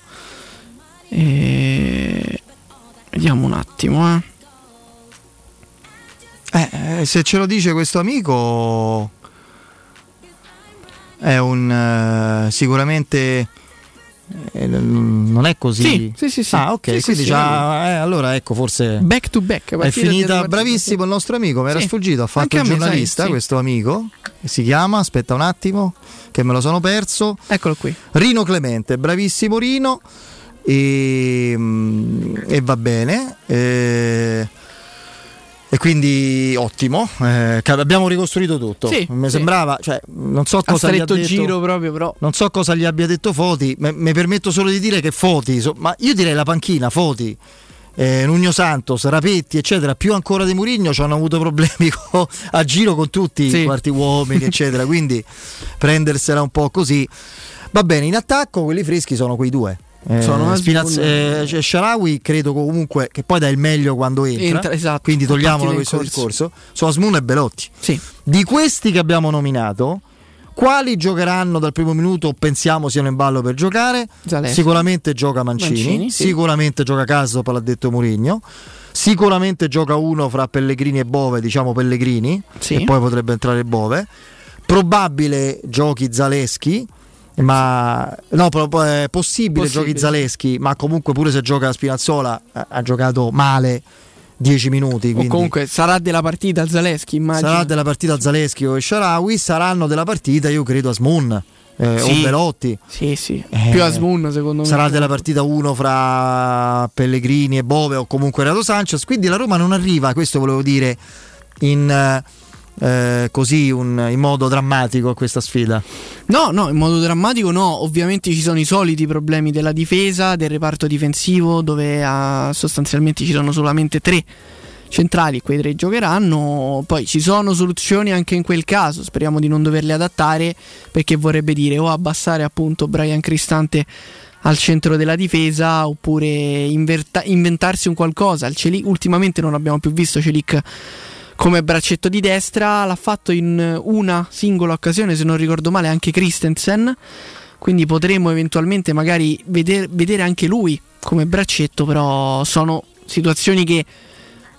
E... Vediamo un attimo, eh. Eh, eh, se ce lo dice questo amico è un eh, sicuramente eh, non è così. Sì, sì, sì, sì. Ah, ok, Sì, quindi sì, già, eh, allora ecco, forse Back to back. è finita bravissimo il nostro amico, mi era sfuggito, ha fatto Anche il giornalista sai, questo amico, si chiama, aspetta un attimo, che me lo sono perso. Eccolo qui. Rino Clemente, bravissimo Rino. E, mm, e va bene. eh, e quindi ottimo. eh, abbiamo ricostruito tutto. Sì, Mi sì. sembrava, cioè, non so A cosa gli ha detto. giro proprio, però. Non so cosa gli abbia detto Foti, mi permetto solo di dire che Foti, so- ma io direi la panchina, Foti, eh, Nugno Santos, Rapetti, eccetera, più ancora di Murigno ci hanno avuto problemi [laughs] co- a giro con tutti Sì. i quarti uomini, eccetera, quindi prendersela un po' così. Va bene, in attacco quelli freschi sono quei due. Eh, Sono Spinaz- eh, Sharawi credo comunque che poi dà il meglio quando entra, Entra, esatto, quindi togliamolo questo corso. discorso su Asmun e Belotti Sì. di questi che abbiamo nominato quali giocheranno dal primo minuto pensiamo siano in ballo per giocare Zaleschi. sicuramente gioca Mancini, Mancini, sì. sicuramente gioca Caso l'ha detto Mourinho sicuramente gioca uno fra Pellegrini e Bove diciamo Pellegrini Sì. e poi potrebbe entrare Bove probabile giochi Zaleschi ma no, è possibile, Possibile, giochi. Zaleschi, ma comunque pure se gioca Spinazzola ha, ha giocato male 10 minuti. O Quindi comunque sarà della partita Zaleschi, immagino. sarà della partita Zaleschi o Sharawi, saranno della partita, io credo, Asmun eh, Sì. o Belotti. Sì, sì. Eh, Più Asmun secondo me. Sarà della partita 1 fra Pellegrini e Bove o comunque Renato Sanchez. Quindi la Roma non arriva, questo volevo dire, in, eh, così un- in modo drammatico a questa sfida. No, no, in modo drammatico no. Ovviamente ci sono i soliti problemi della difesa, del reparto difensivo, dove ah, sostanzialmente ci sono solamente tre centrali, quei tre giocheranno. Poi ci sono soluzioni anche in quel caso. Speriamo di non doverle adattare, perché vorrebbe dire o abbassare appunto Brian Cristante al centro della difesa oppure inverta- inventarsi un qualcosa. Celic- ultimamente non abbiamo più visto Celic come braccetto di destra, l'ha fatto in una singola occasione, se non ricordo male, anche Christensen. Quindi potremmo eventualmente magari veder- vedere anche lui come braccetto, però sono situazioni che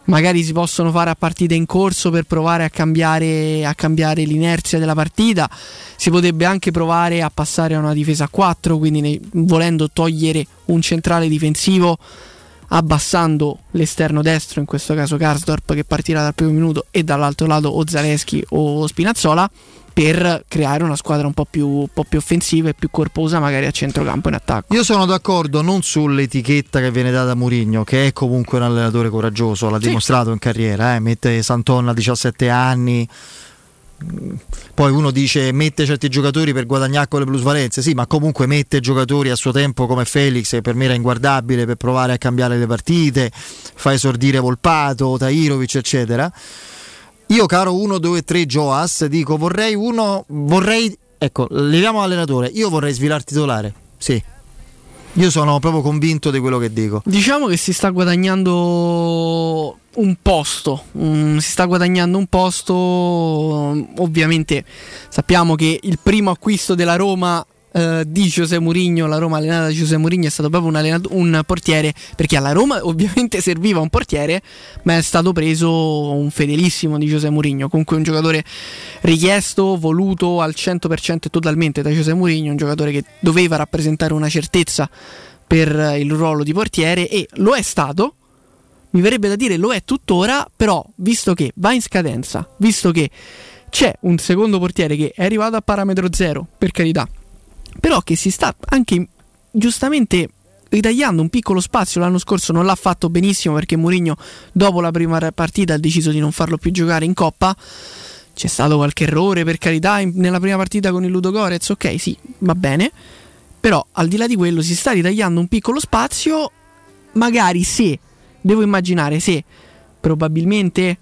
magari si possono fare a partita in corso per provare a cambiare, a cambiare l'inerzia della partita. Si potrebbe anche provare a passare a una difesa a 4, quindi ne- volendo togliere un centrale difensivo abbassando l'esterno destro, in questo caso Karsdorp che partirà dal primo minuto e dall'altro lato o Zaleschi o Spinazzola per creare una squadra un po' più, un po' più offensiva e più corposa magari a centrocampo in attacco. Io sono d'accordo non sull'etichetta che viene data a Mourinho, che è comunque un allenatore coraggioso, l'ha Sì. dimostrato in carriera, eh, mette Santon a 17 anni. Poi uno dice mette certi giocatori per guadagnare con le plusvalenze, sì, ma comunque mette giocatori a suo tempo come Felix, che per me era inguardabile per provare a cambiare le partite, fa esordire Volpato, Tairovic, eccetera. Io, caro 1, 2, 3 Joas, dico vorrei uno, vorrei, ecco, leviamo l'allenatore, io vorrei svilare titolare, sì. Io sono proprio convinto di quello che dico. Diciamo che si sta guadagnando un posto, mm, si sta guadagnando un posto, ovviamente sappiamo che il primo acquisto della Roma eh, di José Mourinho, la Roma allenata da José Mourinho è stato proprio un, allenato- un portiere, perché alla Roma [laughs] ovviamente serviva un portiere, ma è stato preso un fedelissimo di José Mourinho, comunque un giocatore richiesto, voluto al 100% e totalmente da José Mourinho, un giocatore che doveva rappresentare una certezza per il ruolo di portiere e lo è stato. Mi verrebbe da dire lo è tuttora, però visto che va in scadenza, visto che c'è un secondo portiere che è arrivato a parametro zero, per carità, però che si sta anche giustamente ritagliando un piccolo spazio. L'anno scorso non l'ha fatto benissimo perché Mourinho dopo la prima partita ha deciso di non farlo più giocare in coppa. C'è stato qualche errore, per carità, in- nella prima partita con il Ludo Gorez, ok, sì, va bene. Però al di là di quello si sta ritagliando un piccolo spazio, magari se, devo immaginare se probabilmente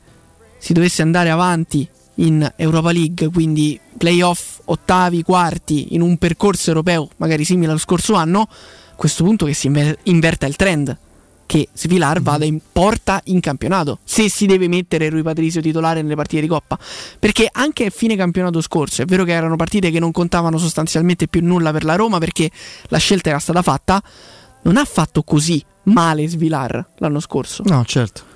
si dovesse andare avanti in Europa League, quindi playoff, ottavi, quarti, in un percorso europeo magari simile allo scorso anno, a questo punto che si inver- inverta il trend, che Svilar vada in porta in campionato, se si deve mettere Rui Patrizio titolare nelle partite di Coppa, perché anche a fine campionato scorso è vero che erano partite che non contavano sostanzialmente più nulla per la Roma perché la scelta era stata fatta, non ha fatto così male Svilar l'anno scorso. No, certo.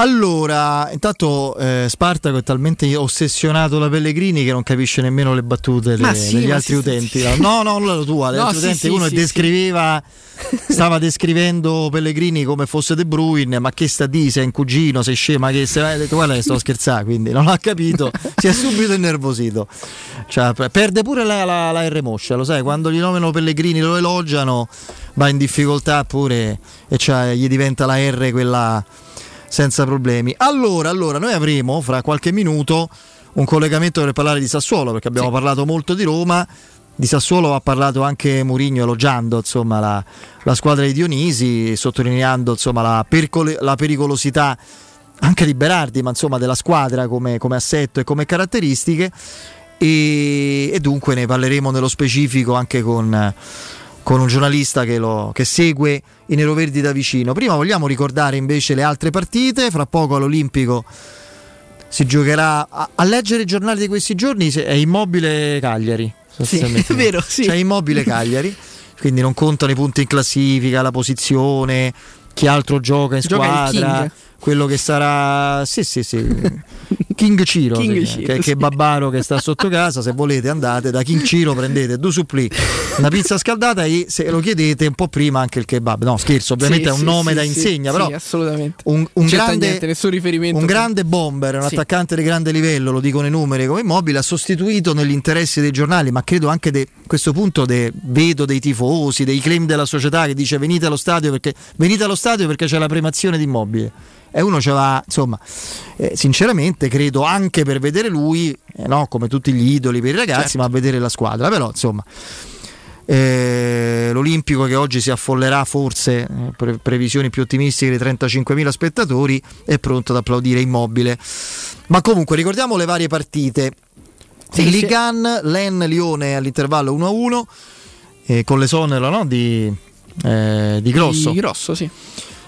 Allora, intanto eh, Spartaco è talmente ossessionato da Pellegrini che non capisce nemmeno le battute de- sì, degli altri sì, utenti. sì. No, no, non la tua, le [laughs] No, altre sì, utenti. Uno descriveva, [laughs] stava descrivendo Pellegrini come fosse De Bruyne, ma che sta di, sei un cugino, sei scema, che sei... Ha detto, guarda sto scherzando, quindi non ha capito, si è subito innervosito. Cioè, per- perde pure la, la, la R Moscia, lo sai, quando gli nominano Pellegrini lo elogiano, va in difficoltà pure e cioè, gli diventa la R quella senza problemi. Allora, allora, noi avremo fra qualche minuto un collegamento per parlare di Sassuolo, perché abbiamo parlato molto di Roma. Di Sassuolo ha parlato anche Mourinho elogiando insomma, la, la squadra di Dionisi, sottolineando insomma, la, percole- la pericolosità anche di Berardi, ma insomma della squadra come, come assetto e come caratteristiche. E, e dunque ne parleremo nello specifico anche con, con un giornalista che, lo, che segue i neroverdi da vicino. Prima vogliamo ricordare invece le altre partite, fra poco all'Olimpico si giocherà a, a leggere i giornali di questi giorni è immobile Cagliari. sostanzialmente. [laughs] è vero, sì. C'è immobile Cagliari, quindi non contano i punti in classifica, la posizione, chi altro gioca in Gioca squadra, King. Quello che sarà sì, sì, sì. [laughs] King Ciro, King sì, Ciro, che, sì. che è Babbaro che sta sotto casa, se volete andate da King Ciro, prendete due supplì, una pizza scaldata e se lo chiedete un po' prima anche il kebab. No, scherzo, ovviamente Sì, è un sì, nome sì, da sì, insegna, sì, però assolutamente. un, un C'è grande, niente, nessun riferimento. un grande bomber, un Sì. attaccante di grande livello, lo dicono i numeri come immobile, ha sostituito negli interessi dei giornali, ma credo anche de- a questo punto de- vedo dei tifosi, dei claim della società che dice venite allo stadio perché, venite allo stadio perché c'è la premazione di immobile. E uno ce va, insomma, eh, sinceramente credo anche per vedere lui, eh, no, come tutti gli idoli per i ragazzi, Certo. ma a vedere la squadra. Però, insomma, eh, l'Olimpico che oggi si affollerà forse, eh, pre- previsioni più ottimistiche di 35.000 spettatori, è pronto ad applaudire immobile. Ma comunque ricordiamo le varie partite. Sì, 1, Len Lione all'intervallo 1-1 eh, con l'esonero no, di, eh, di Grosso. Di Grosso, sì.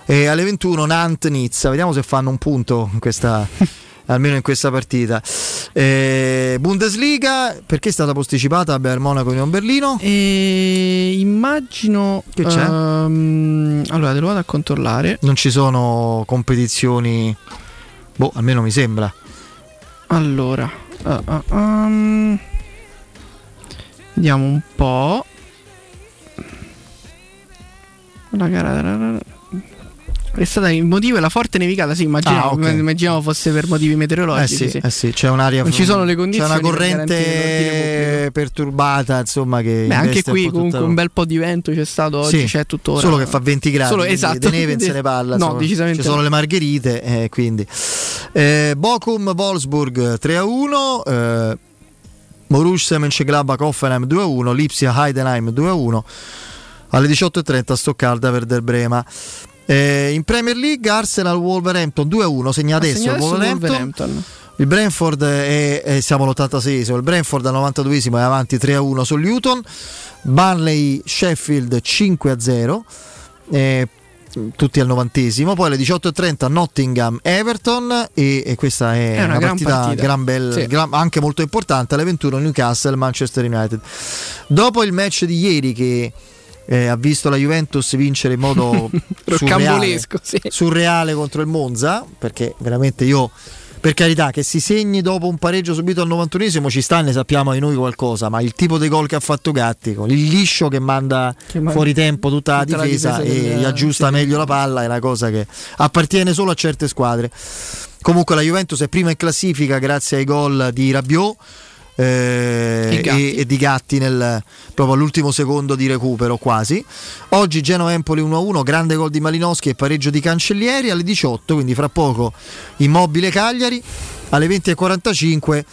E alle 21 Nantes Nizza, vediamo se fanno un punto in questa, [laughs] almeno in questa partita. Eh, Bundesliga, perché è stata posticipata a Bayern Monaco Union Berlino? E immagino Che c'è? ehm, allora te lo vado a controllare. Non ci sono competizioni, boh, almeno mi sembra. Allora, ah, ah, um, vediamo un po'. La gara è stata il motivo è la forte nevicata, sì, immaginavo, Ah, ok. immaginavo fosse per motivi Eh meteorologici. sì, sì. eh sì, c'è un'aria Non ci sono le C'è condizioni una per garantire l'ordine corrente perturbata, insomma, che Beh, anche qui un comunque un bel po' di vento c'è stato oggi, Sì, c'è tuttora. Solo che fa 20 gradi, Solo, esatto. di neve se ne [laughs] parla. No, decisamente Ci sono no. le margherite, eh, quindi. Eh, Bochum Wolfsburg 3 a 1. Eh, Borussia Mönchengladbach Hoffenheim 2 a 1. Lipsia Heidenheim 2 a 1. Alle 18.30 Stoccarda Werder Brema. Eh, in Premier League Arsenal Wolverhampton 2 a 1. Segna adesso il Wolverhampton. Wolverhampton. Il Brentford è, è- siamo all'86esimo, il Brentford al 92esimo è avanti 3 a 1 sul Newton, Barley Sheffield 5 a 0, eh, tutti al 90esimo, poi alle 18.30 Nottingham Everton e, e questa è, È una gran partita, partita. gran bel- Sì. gran- anche molto importante, alle 21 Newcastle Manchester United. Dopo il match di ieri che eh, ha visto la Juventus vincere in modo [laughs] surreale, sì. surreale contro il Monza, perché veramente io per carità che si segni dopo un pareggio subito al 91esimo ci sta, ne sappiamo di noi qualcosa, ma il tipo di gol che ha fatto Gatti, con il liscio che manda Che fuori tempo tutta la tutta la difesa, difesa e gli aggiusta sì. meglio la palla, è una cosa che appartiene solo a certe squadre. Comunque la Juventus è prima in classifica grazie ai gol di Rabiot. Eh, E e di Gatti nel, proprio all'ultimo secondo di recupero quasi. Oggi Genoa Empoli 1-1 grande gol di Malinowski e pareggio di Cancellieri alle 18 quindi fra poco Immobile Cagliari alle 20.45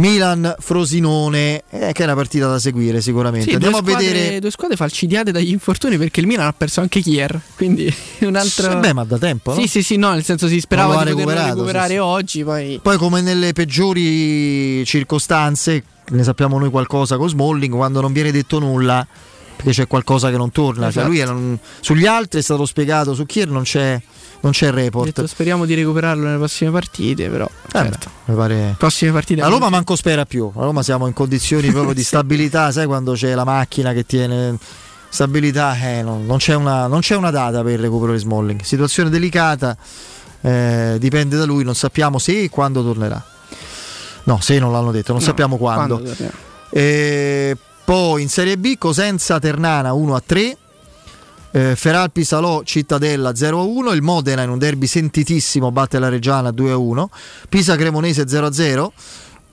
Milan Frosinone eh, che è una partita da seguire sicuramente Sì, andiamo a squadre, vedere due squadre falcidiate dagli infortuni perché il Milan ha perso anche Kier, quindi [laughs] un altro... Eh beh, ma da tempo no? Sì, sì, sì, no, nel senso si sperava di poterlo recuperare sì, sì. oggi, poi... Poi come nelle peggiori circostanze, ne sappiamo noi qualcosa con Smalling, quando non viene detto nulla perché c'è qualcosa che non torna. Cioè Esatto. lui era un- sugli altri è stato spiegato, su Kier non c'è, non c'è il report. detto, speriamo di recuperarlo nelle prossime partite, però... Eh certo. mi pare... Prossime partite... A Roma manco spera più, a Roma siamo in condizioni proprio di [laughs] stabilità, sai quando c'è la macchina che tiene stabilità, eh, non, non c'è una, non c'è una data per il recupero di Smalling, situazione delicata, eh, dipende da lui, non sappiamo se e quando tornerà. No, se non l'hanno detto, non No, sappiamo quando. quando. Eh, poi in Serie B Cosenza Ternana 1 a 3. Eh, Feralpi Salò Cittadella 0 a 1. Il Modena in un derby sentitissimo batte la Reggiana 2 a 1. Pisa Cremonese 0 a 0.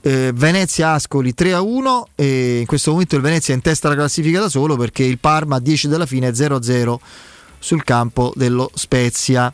Eh, Venezia Ascoli 3 a 1 e in questo momento il Venezia è in testa alla classifica da solo perché il Parma a 10 della fine è 0 a 0 sul campo dello Spezia.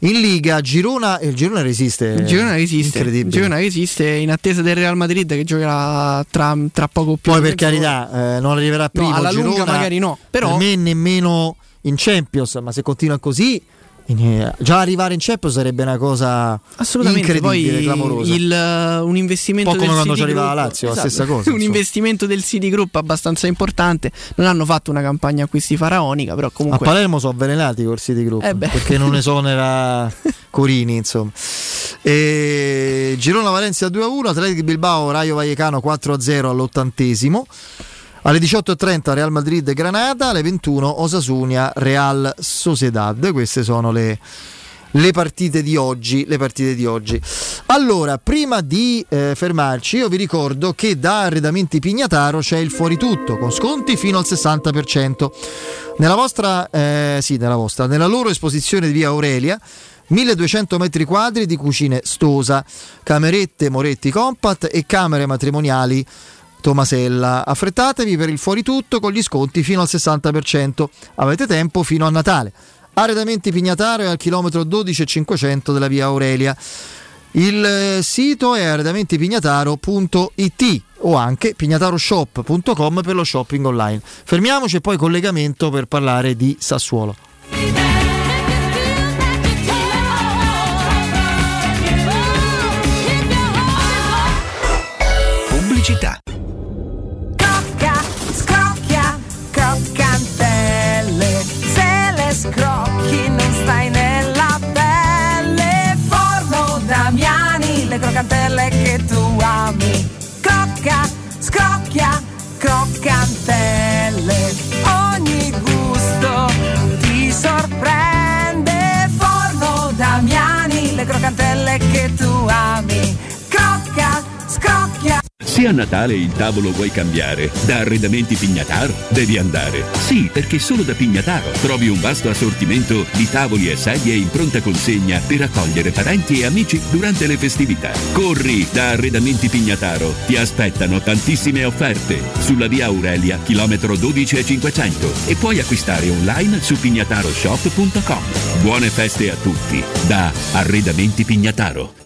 In Liga Girona, il Girona resiste. Il Girona resiste, il. Girona resiste in attesa del Real Madrid che giocherà tra, tra poco più. Poi per carità, eh, non arriverà prima. alla il lunga Girona, magari no, però- per me nemmeno in Champions, ma se continua così, in- già arrivare in Champions sarebbe una cosa Assolutamente, incredibile, poi clamorosa. il, uh, un investimento Un po' come del quando ci arriva la Lazio, la esatto, stessa cosa, [laughs] Un investimento del City Group abbastanza importante. Non hanno fatto una campagna acquisti faraonica, però A comunque Palermo sono avvelenati col City Group Eh perché non esonera [laughs] Corini, insomma. E Girona Valencia 2-1, Atletico Bilbao Raio Vallecano 4-0 all'ottantesimo. Alle 18.30 Real Madrid Granada, alle 21 Osasunia Real Sociedad. Queste sono le, le partite di oggi. Partite di oggi. Allora, prima di eh, fermarci, io vi ricordo che da Arredamenti Pignataro c'è il fuori tutto con sconti fino al 60%. Nella vostra, eh, sì, nella vostra, nella loro esposizione di via Aurelia. 1200 metri quadri di cucine Stosa, camerette Moretti Compact e camere matrimoniali Tomasella. Affrettatevi per il fuori tutto con gli sconti fino al 60%. Avete tempo fino a Natale. Arredamenti Pignataro è al chilometro 12,500 della via Aurelia. Il eh, sito è arredamentipignataro.it o anche pignataroshop.com per lo shopping online. Fermiamoci e poi collegamento per parlare di Sassuolo. Pubblicità. Le croccantelle che tu ami. Cocca, scocchia, croccantelle. Ogni gusto ti sorprende. Forno Damiani, le croccantelle che tu ami. Crocca, scocchia. Se a Natale il tavolo vuoi cambiare, da Arredamenti Pignataro devi andare. Sì, perché solo da Pignataro trovi un vasto assortimento di tavoli e sedie in pronta consegna per accogliere parenti e amici durante le festività. Corri da Arredamenti Pignataro, ti aspettano tantissime offerte sulla via Aurelia, chilometro 12 e 500 e puoi acquistare online su pignataroshop.com. Buone feste a tutti da Arredamenti Pignataro.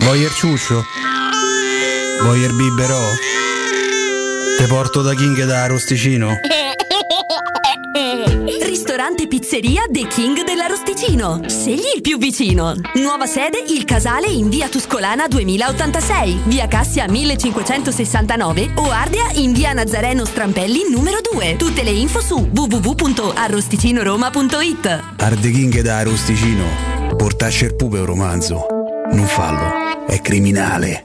Voyer ciuscio? Voyer biberò? Te porto da King da Rosticino? [laughs] Ristorante Pizzeria The King dell'Arosticino. Scegli il più vicino. Nuova sede Il Casale in via Tuscolana 2086, via Cassia 1569 o Ardea in via Nazareno Strampelli numero 2. Tutte le info su www.arrosticinoroma.it. Arde King da Rosticino. Portasce il pupe un romanzo. Non fallo, è criminale.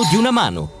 di una mano.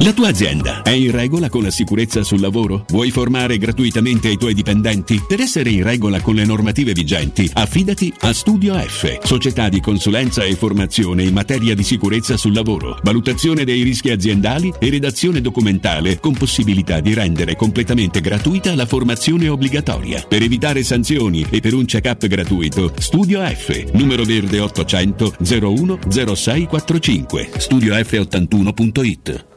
La tua azienda è in regola con la sicurezza sul lavoro? Vuoi formare gratuitamente i tuoi dipendenti? Per essere in regola con le normative vigenti, affidati a Studio F, società di consulenza e formazione in materia di sicurezza sul lavoro, valutazione dei rischi aziendali e redazione documentale con possibilità di rendere completamente gratuita la formazione obbligatoria. Per evitare sanzioni e per un check-up gratuito, Studio F, numero verde 800 01 0645, studiof81.it.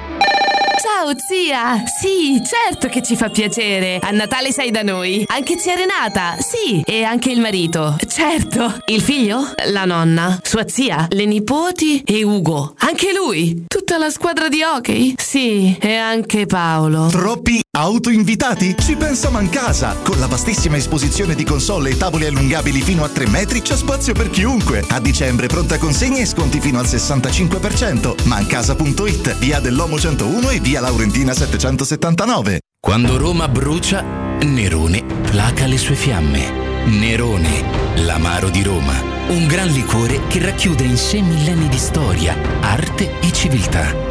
Ciao zia! Sì, certo che ci fa piacere. A Natale sei da noi. Anche zia Renata. Sì, e anche il marito. Certo. Il figlio? La nonna. Sua zia? Le nipoti? E Ugo. Anche lui. Tutta la squadra di hockey? Sì, e anche Paolo. Troppi autoinvitati? Ci pensa Mancasa! Con la vastissima esposizione di console e tavoli allungabili fino a 3 metri c'è spazio per chiunque. A dicembre pronta consegna e sconti fino al 65%. Mancasa.it, via dell'Omo 101 e via Laurentina 779. Quando Roma brucia, Nerone placa le sue fiamme. Nerone, l'amaro di Roma. Un gran liquore che racchiude in sé millenni di storia, arte e civiltà.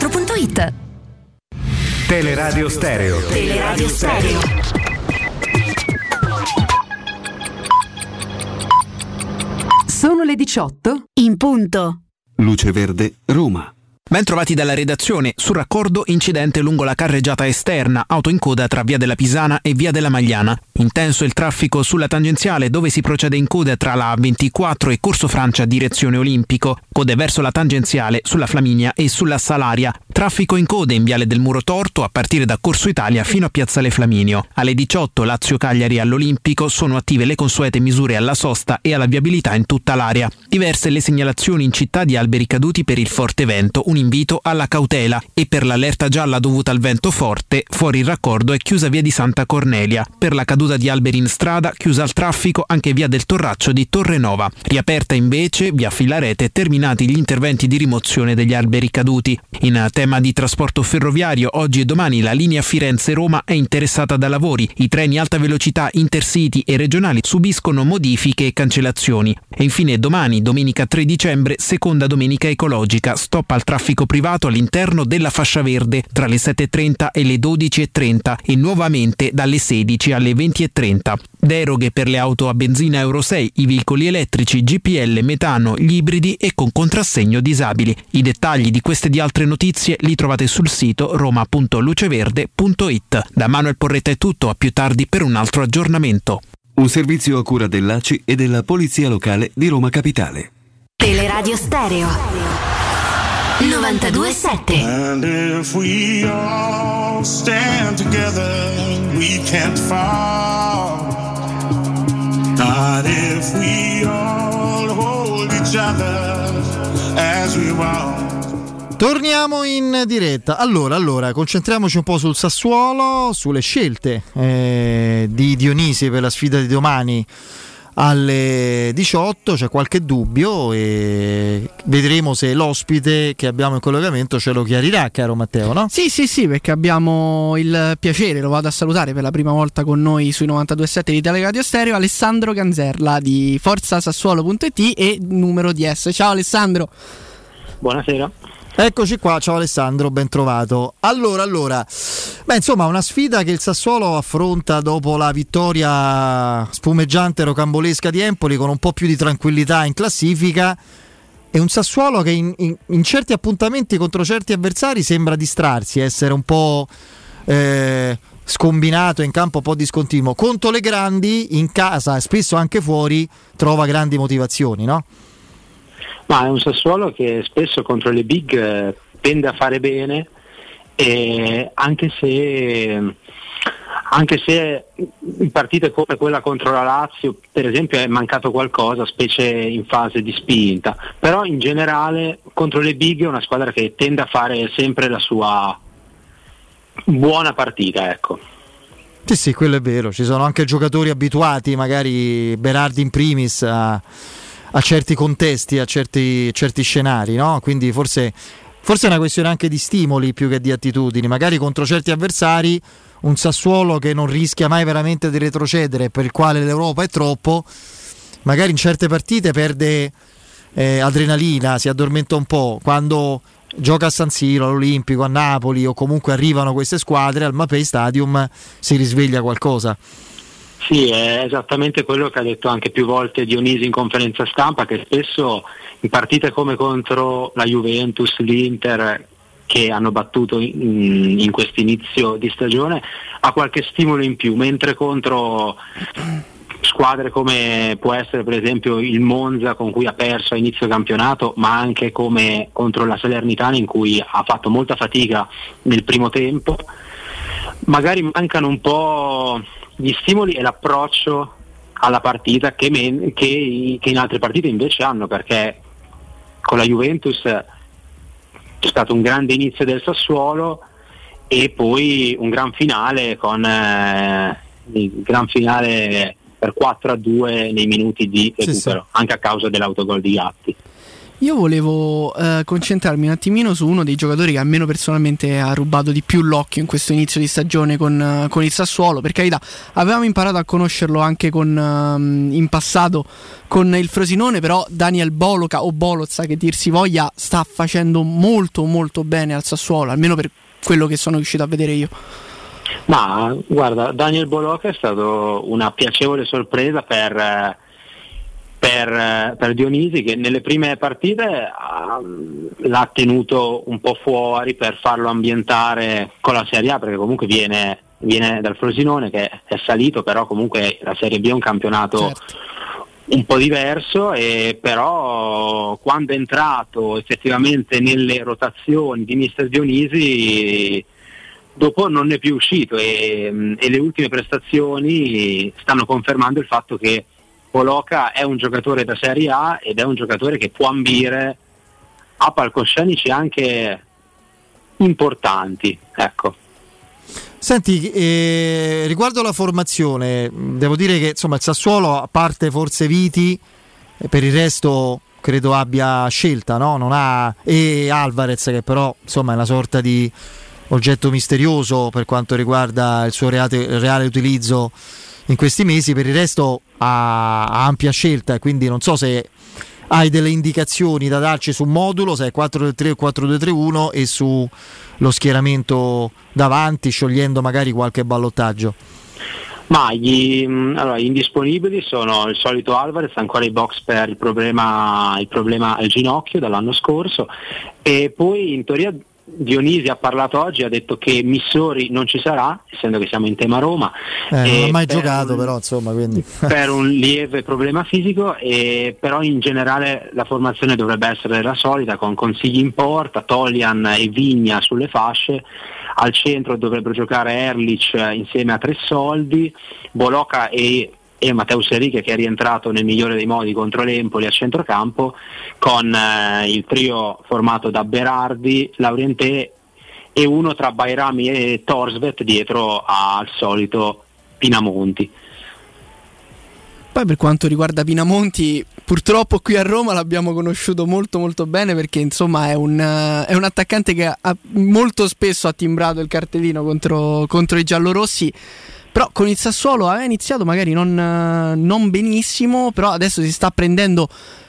um24.it. Teleradio Stereo. Teleradio Stereo. Sono le 18 in punto. Luce Verde, Roma. Ben trovati dalla redazione. Sul raccordo incidente lungo la carreggiata esterna, auto in coda tra via della Pisana e via della Magliana. Intenso il traffico sulla tangenziale dove si procede in coda tra la 24 e Corso Francia direzione Olimpico. Code verso la tangenziale sulla Flaminia e sulla Salaria. Traffico in coda in viale del Muro Torto a partire da Corso Italia fino a Piazzale Flaminio. Alle 18 Lazio Cagliari all'Olimpico sono attive le consuete misure alla sosta e alla viabilità in tutta l'area. Diverse le segnalazioni in città di alberi caduti per il forte vento, un invito alla cautela e per l'allerta gialla dovuta al vento forte, fuori il raccordo è chiusa via di Santa Cornelia. Per la caduta di alberi in strada, chiusa al traffico anche via del Torraccio di Torrenova. Riaperta invece via Filarete terminati gli interventi di rimozione degli alberi caduti. In tema di trasporto ferroviario, oggi e domani la linea Firenze-Roma è interessata da lavori. I treni alta velocità intercity e regionali subiscono modifiche e cancellazioni. E infine domani, domenica 3 dicembre, seconda domenica ecologica, stop al traffico privato all'interno della fascia verde tra le 7.30 e le 12.30 e nuovamente dalle 16 alle 20.30. Deroghe per le auto a benzina Euro 6, i veicoli elettrici, GPL, metano, gli ibridi e con contrassegno disabili. I dettagli di queste e di altre notizie li trovate sul sito roma.luceverde.it. Da Manuel Porretta è tutto, a più tardi per un altro aggiornamento. Un servizio a cura dell'ACI e della Polizia Locale di Roma Capitale. Teleradio Stereo. 92.7 And if we all stand together, we can't fall. Not if we all hold each other as we walk. Torniamo in diretta. Allora, allora, concentriamoci un po' sul Sassuolo, sulle scelte eh, di Dionisi per la sfida di domani alle 18 c'è qualche dubbio e vedremo se l'ospite che abbiamo in collegamento ce lo chiarirà, caro Matteo, no? Sì, sì, sì, perché abbiamo il piacere, lo vado a salutare per la prima volta con noi sui 92.7 di Teleradio Stereo, Alessandro Ganzerla di forzasassuolo.it e numero DS. Ciao Alessandro. Buonasera. Eccoci qua, ciao Alessandro, ben trovato. Allora, allora, beh, insomma, una sfida che il Sassuolo affronta dopo la vittoria spumeggiante rocambolesca di Empoli con un po' più di tranquillità in classifica. È un Sassuolo che in, in, in certi appuntamenti contro certi avversari sembra distrarsi, essere un po' eh, scombinato in campo, un po' discontinuo. Contro le grandi, in casa e spesso anche fuori, trova grandi motivazioni, no? Ma è un Sassuolo che spesso contro le big eh, tende a fare bene, e anche se anche se in partite come quella contro la Lazio, per esempio, è mancato qualcosa, specie in fase di spinta, però in generale contro le big è una squadra che tende a fare sempre la sua buona partita, ecco. Sì, sì, quello è vero. Ci sono anche giocatori abituati, magari Berardi in primis, a, a certi contesti, a certi, certi scenari, no? Quindi forse, forse è una questione anche di stimoli più che di attitudini. Magari contro certi avversari un Sassuolo che non rischia mai veramente di retrocedere, per il quale l'Europa è troppo, magari in certe partite perde eh, adrenalina, si addormenta un po'. Quando gioca a San Siro, all'Olimpico, a Napoli o comunque arrivano queste squadre al Mapei Stadium si risveglia qualcosa. Sì, è esattamente quello che ha detto anche più volte Dionisi in conferenza stampa, che spesso in partite come contro la Juventus, l'Inter, che hanno battuto in, in questo inizio di stagione, ha qualche stimolo in più, mentre contro squadre come può essere per esempio il Monza con cui ha perso a inizio campionato, ma anche come contro la Salernitana in cui ha fatto molta fatica nel primo tempo, magari mancano un po' gli stimoli e l'approccio alla partita che, men- che, che in altre partite invece hanno, perché con la Juventus c'è stato un grande inizio del Sassuolo e poi un gran finale con eh, il gran finale per 4 a 2 nei minuti di recupero, sì, sì. anche a causa dell'autogol di Gatti. Io volevo eh, concentrarmi un attimino su uno dei giocatori che a me personalmente ha rubato di più l'occhio in questo inizio di stagione con, con il Sassuolo. Per carità, avevamo imparato a conoscerlo anche con, um, in passato con il Frosinone, però Daniel Boloca o Bolozza che dir si voglia sta facendo molto molto bene al Sassuolo, almeno per quello che sono riuscito a vedere io. Ma guarda, Daniel Boloca è stato una piacevole sorpresa per... Eh per, per, Dionisi che nelle prime partite uh, l'ha tenuto un po' fuori per farlo ambientare con la Serie A perché comunque viene, viene dal Frosinone che è salito però comunque la Serie B è un campionato certo. un po' diverso e però quando è entrato effettivamente nelle rotazioni di Mister Dionisi dopo non ne è più uscito e, e le ultime prestazioni stanno confermando il fatto che Poloca è un giocatore da Serie A ed è un giocatore che può ambire a palcoscenici anche importanti. Ecco. Senti, eh, riguardo la formazione, devo dire che insomma, il Sassuolo, a parte forse Viti, eh, per il resto credo abbia scelta, no? Non ha, e Alvarez che però insomma, è una sorta di oggetto misterioso per quanto riguarda il suo reale, reale utilizzo in questi mesi, per il resto ha, ampia scelta quindi non so se hai delle indicazioni da darci su modulo, se è 4-3 o 4-2-3-1 e sullo schieramento davanti, sciogliendo magari qualche ballottaggio. Ma gli, mm, allora, gli indisponibili sono il solito Alvarez, ancora i box per il problema, il problema al ginocchio dall'anno scorso e poi in teoria Dionisi ha parlato oggi, ha detto che Missori non ci sarà, essendo che siamo in tema Roma. Eh, non ha mai giocato un, però, insomma, quindi. [laughs] per un lieve problema fisico, e, però in generale la formazione dovrebbe essere la solita, con consigli in porta, Tolian e Vigna sulle fasce, al centro dovrebbero giocare Erlich insieme a Tre Soldi, Boloca e e Matteo Serriche che è rientrato nel migliore dei modi contro l'Empoli a centrocampo con eh, il trio formato da Berardi, Laurientè e uno tra Bairami e Torsvet dietro al solito Pinamonti. Poi per quanto riguarda Pinamonti, purtroppo qui a Roma l'abbiamo conosciuto molto molto bene perché insomma è un, è un attaccante che ha, molto spesso ha timbrato il cartellino contro, contro i giallorossi però con il Sassuolo aveva iniziato magari non, non benissimo, però adesso si sta prendendo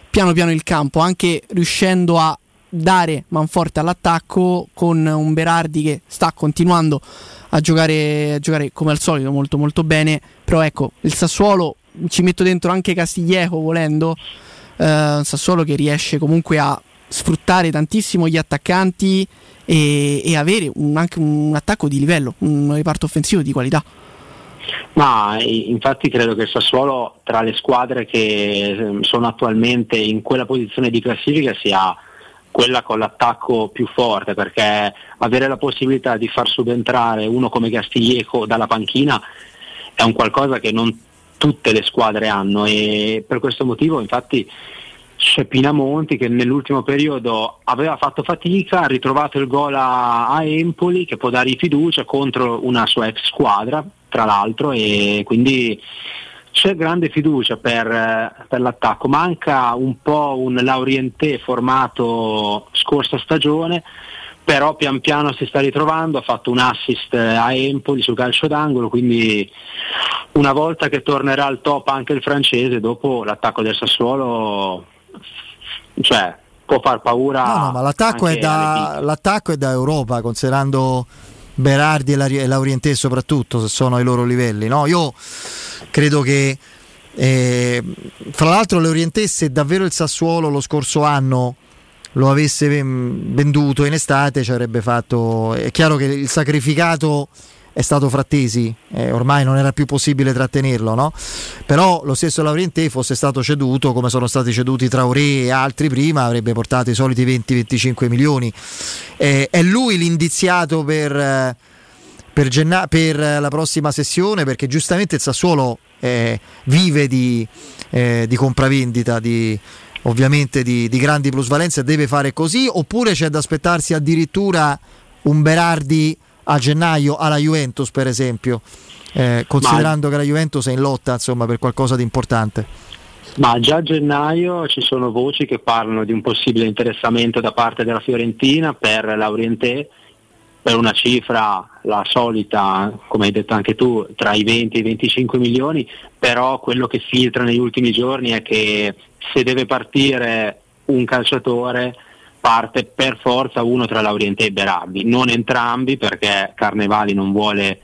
piano piano il campo, anche riuscendo a dare manforte all'attacco con un Berardi che sta continuando a giocare, a giocare come al solito molto molto bene. Però ecco, il Sassuolo ci metto dentro anche Castiglieco volendo, eh, un Sassuolo che riesce comunque a sfruttare tantissimo gli attaccanti e, e avere un, anche un attacco di livello, un reparto offensivo di qualità. Ma infatti credo che il Sassuolo tra le squadre che ehm, sono attualmente in quella posizione di classifica sia quella con l'attacco più forte perché avere la possibilità di far subentrare uno come Castiglieco dalla panchina è un qualcosa che non tutte le squadre hanno. E per questo motivo infatti c'è Pinamonti che nell'ultimo periodo aveva fatto fatica, ha ritrovato il gol a, a Empoli che può dargli fiducia contro una sua ex squadra tra l'altro e quindi c'è grande fiducia per, per l'attacco, manca un po' un Laurientè formato scorsa stagione, però pian piano si sta ritrovando, ha fatto un assist a Empoli sul calcio d'angolo, quindi una volta che tornerà al top anche il francese, dopo l'attacco del Sassuolo cioè, può far paura. No, no, ma l'attacco è, da, l'attacco è da Europa, considerando Berardi e la- Laurientè soprattutto, se sono ai loro livelli. No? Io credo che, eh, fra l'altro, Laurientè se davvero il Sassuolo lo scorso anno lo avesse ven- venduto in estate ci avrebbe fatto... È chiaro che il sacrificato è stato Frattesi, eh, ormai non era più possibile trattenerlo, no? Però lo stesso Laurientè fosse stato ceduto come sono stati ceduti Traoré e altri prima, avrebbe portato i soliti 20-25 milioni. Eh, è lui l'indiziato per, eh, per, genna- per la prossima sessione perché giustamente il Sassuolo eh, vive di, eh, di compravendita, di, ovviamente di, di grandi plusvalenze, deve fare così oppure c'è da aspettarsi addirittura un Berardi a gennaio alla Juventus per esempio, eh, considerando che la Juventus è in lotta insomma, per qualcosa di importante. Ma già a gennaio ci sono voci che parlano di un possibile interessamento da parte della Fiorentina per Laurientè per una cifra la solita, come hai detto anche tu, tra i 20 e i 25 milioni, però quello che filtra negli ultimi giorni è che se deve partire un calciatore parte per forza uno tra Laurientè e Berardi, non entrambi perché Carnevali non vuole,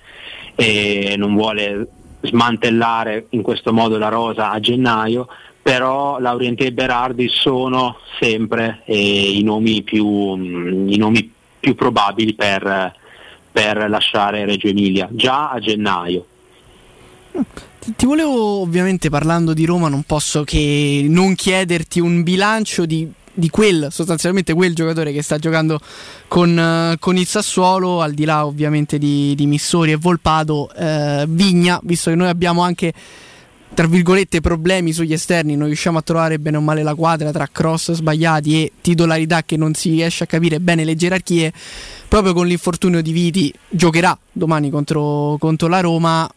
eh, non vuole smantellare in questo modo la rosa a gennaio, però Laurientè e Berardi sono sempre eh, i, nomi più, mm, i nomi più probabili per, per lasciare Reggio Emilia, già a gennaio. Ti volevo ovviamente parlando di Roma, non posso che non chiederti un bilancio di, di quel, sostanzialmente quel giocatore che sta giocando con, eh, con il Sassuolo, al di là ovviamente di, di Missori e Volpato, eh, Vigna, visto che noi abbiamo anche tra virgolette problemi sugli esterni, non riusciamo a trovare bene o male la quadra tra cross sbagliati e titolarità che non si riesce a capire bene le gerarchie, proprio con l'infortunio di Viti giocherà domani contro, contro la Roma,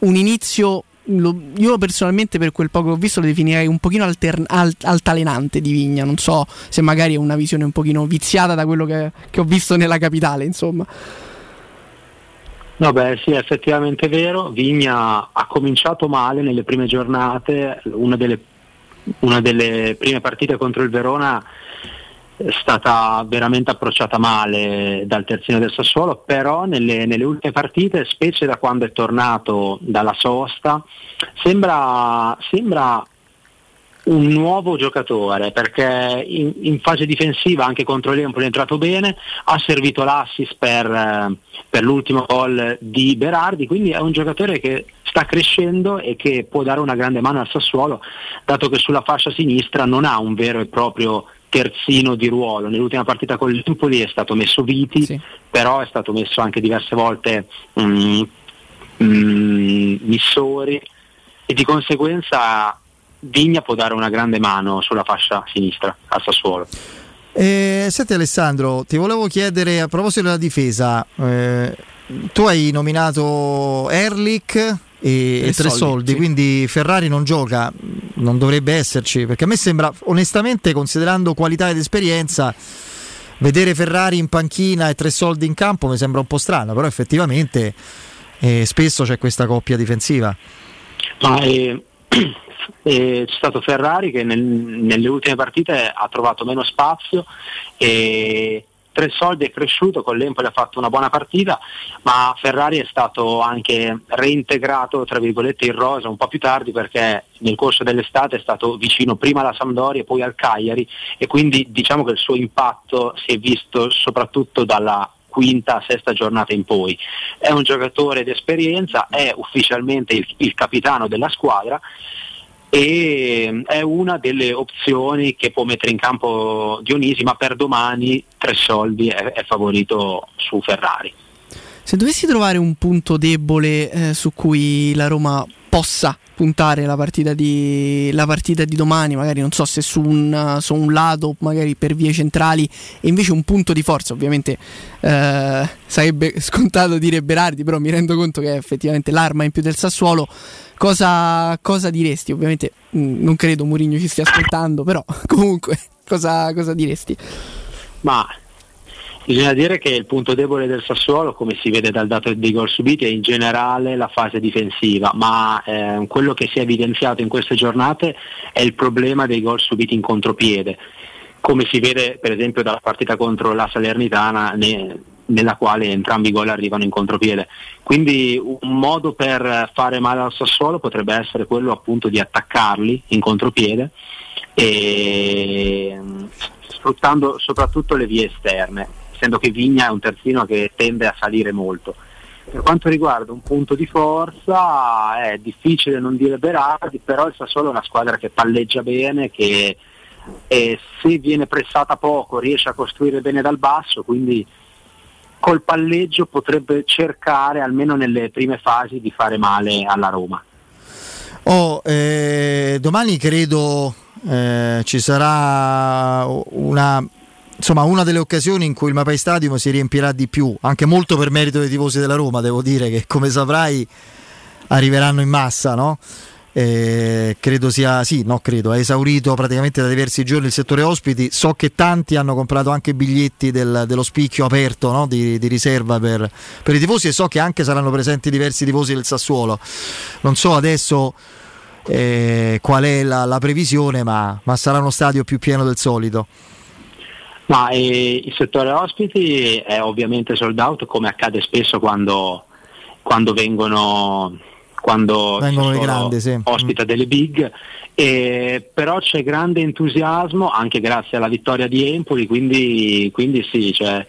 un inizio lo- io personalmente per quel poco che ho visto lo definirei un pochino altern- al- altalenante di Vigna, non so se magari è una visione un pochino viziata da quello che, che ho visto nella capitale, insomma. No, beh, sì, è effettivamente vero. Vigna ha cominciato male nelle prime giornate, una delle, una delle prime partite contro il Verona stata veramente approcciata male dal terzino del Sassuolo, però nelle, nelle ultime partite, specie da quando è tornato dalla sosta, sembra, sembra un nuovo giocatore perché in, in fase difensiva anche contro l'Empoli è entrato bene, ha servito l'assist per, per l'ultimo gol di Berardi, quindi è un giocatore che sta crescendo e che può dare una grande mano al Sassuolo, dato che sulla fascia sinistra non ha un vero e proprio terzino di ruolo. Nell'ultima partita con l'Empoli è stato messo Viti, però è stato messo anche diverse volte mm, mm, Missori e di conseguenza Vigna può dare una grande mano sulla fascia sinistra al Sassuolo. Eh, senti Alessandro, ti volevo chiedere a proposito della difesa, eh, tu hai nominato Erlich e, e Tre Soldi, Soldi, sì. quindi Ferrari non gioca, non dovrebbe esserci, perché a me sembra, onestamente, considerando qualità ed esperienza, vedere Ferrari in panchina e Tre Soldi in campo mi sembra un po' strano, però effettivamente eh, spesso c'è questa coppia difensiva. Ma eh, [clears throat] eh, c'è stato Ferrari che nel- nelle ultime partite ha trovato meno spazio e Tre Soldi è cresciuto, con l'Empoli ha fatto una buona partita, ma Ferrari è stato anche reintegrato tra virgolette in rosa un po' più tardi perché nel corso dell'estate è stato vicino prima alla Sampdoria e poi al Cagliari e quindi diciamo che il suo impatto si è visto soprattutto dalla quinta, sesta giornata in poi. È un giocatore d'esperienza, è ufficialmente il, il capitano della squadra e è una delle opzioni che può mettere in campo Dionisi, ma per domani tre soldi è, è favorito su Ferrari. Se dovessi trovare un punto debole eh, su cui la Roma possa puntare la partita, di, la partita di domani, magari non so se su un, su un, lato, magari per vie centrali, e invece un punto di forza, ovviamente eh, sarebbe scontato dire Berardi, però mi rendo conto che è effettivamente l'arma in più del Sassuolo. Cosa, cosa diresti? Ovviamente mh, mm, non credo Mourinho ci stia ascoltando, però [laughs] comunque cosa, cosa diresti? Ma Bisogna dire che il punto debole del Sassuolo, come si vede dal dato dei gol subiti, è in generale la fase difensiva, ma eh, quello che si è evidenziato in queste giornate è il problema dei gol subiti in contropiede, come si vede per esempio dalla partita contro la Salernitana ne, nella quale entrambi i gol arrivano in contropiede. Quindi un modo per fare male al Sassuolo potrebbe essere quello appunto di attaccarli in contropiede e sfruttando soprattutto le vie esterne essendo che Vigna è un terzino che tende a salire molto. Per quanto riguarda un punto di forza è difficile non dire Berardi, però il Sassuolo è una squadra che palleggia bene, che se viene pressata poco riesce a costruire bene dal basso, quindi col palleggio potrebbe cercare almeno nelle prime fasi di fare male alla Roma. Oh, eh, domani credo eh, ci sarà una insomma una delle occasioni in cui il Mapai Stadium si riempirà di più, anche molto per merito dei tifosi della Roma, devo dire che come saprai arriveranno in massa, no? Eh, credo sia, sì, no, credo, è esaurito praticamente da diversi giorni il settore ospiti. So che tanti hanno comprato anche biglietti del, dello spicchio aperto no? di, di, riserva per, per, i tifosi e so che anche saranno presenti diversi tifosi del Sassuolo. Non so adesso eh, qual è la, la previsione, ma, ma sarà uno stadio più pieno del solito. Ma eh, il settore ospiti è ovviamente sold out come accade spesso quando, quando vengono quando vengono grandi, sì. ospita delle big, eh, però c'è grande entusiasmo anche grazie alla vittoria di Empoli, quindi, quindi sì, cioè,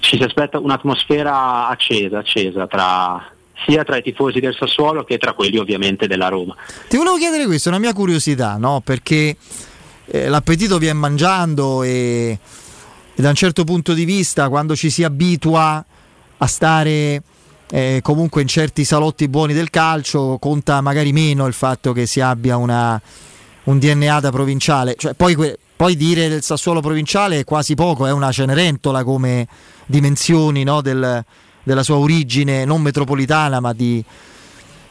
ci si aspetta un'atmosfera accesa, accesa tra, sia tra i tifosi del Sassuolo che tra quelli ovviamente della Roma. Ti volevo chiedere questo, è una mia curiosità, no? perché eh, l'appetito viene mangiando e e da un certo punto di vista quando ci si abitua a stare eh, comunque in certi salotti buoni del calcio conta magari meno il fatto che si abbia una, un DNA da provinciale. Cioè, poi, poi, dire del Sassuolo provinciale è quasi poco è una Cenerentola come dimensioni no, del, della sua origine non metropolitana ma di,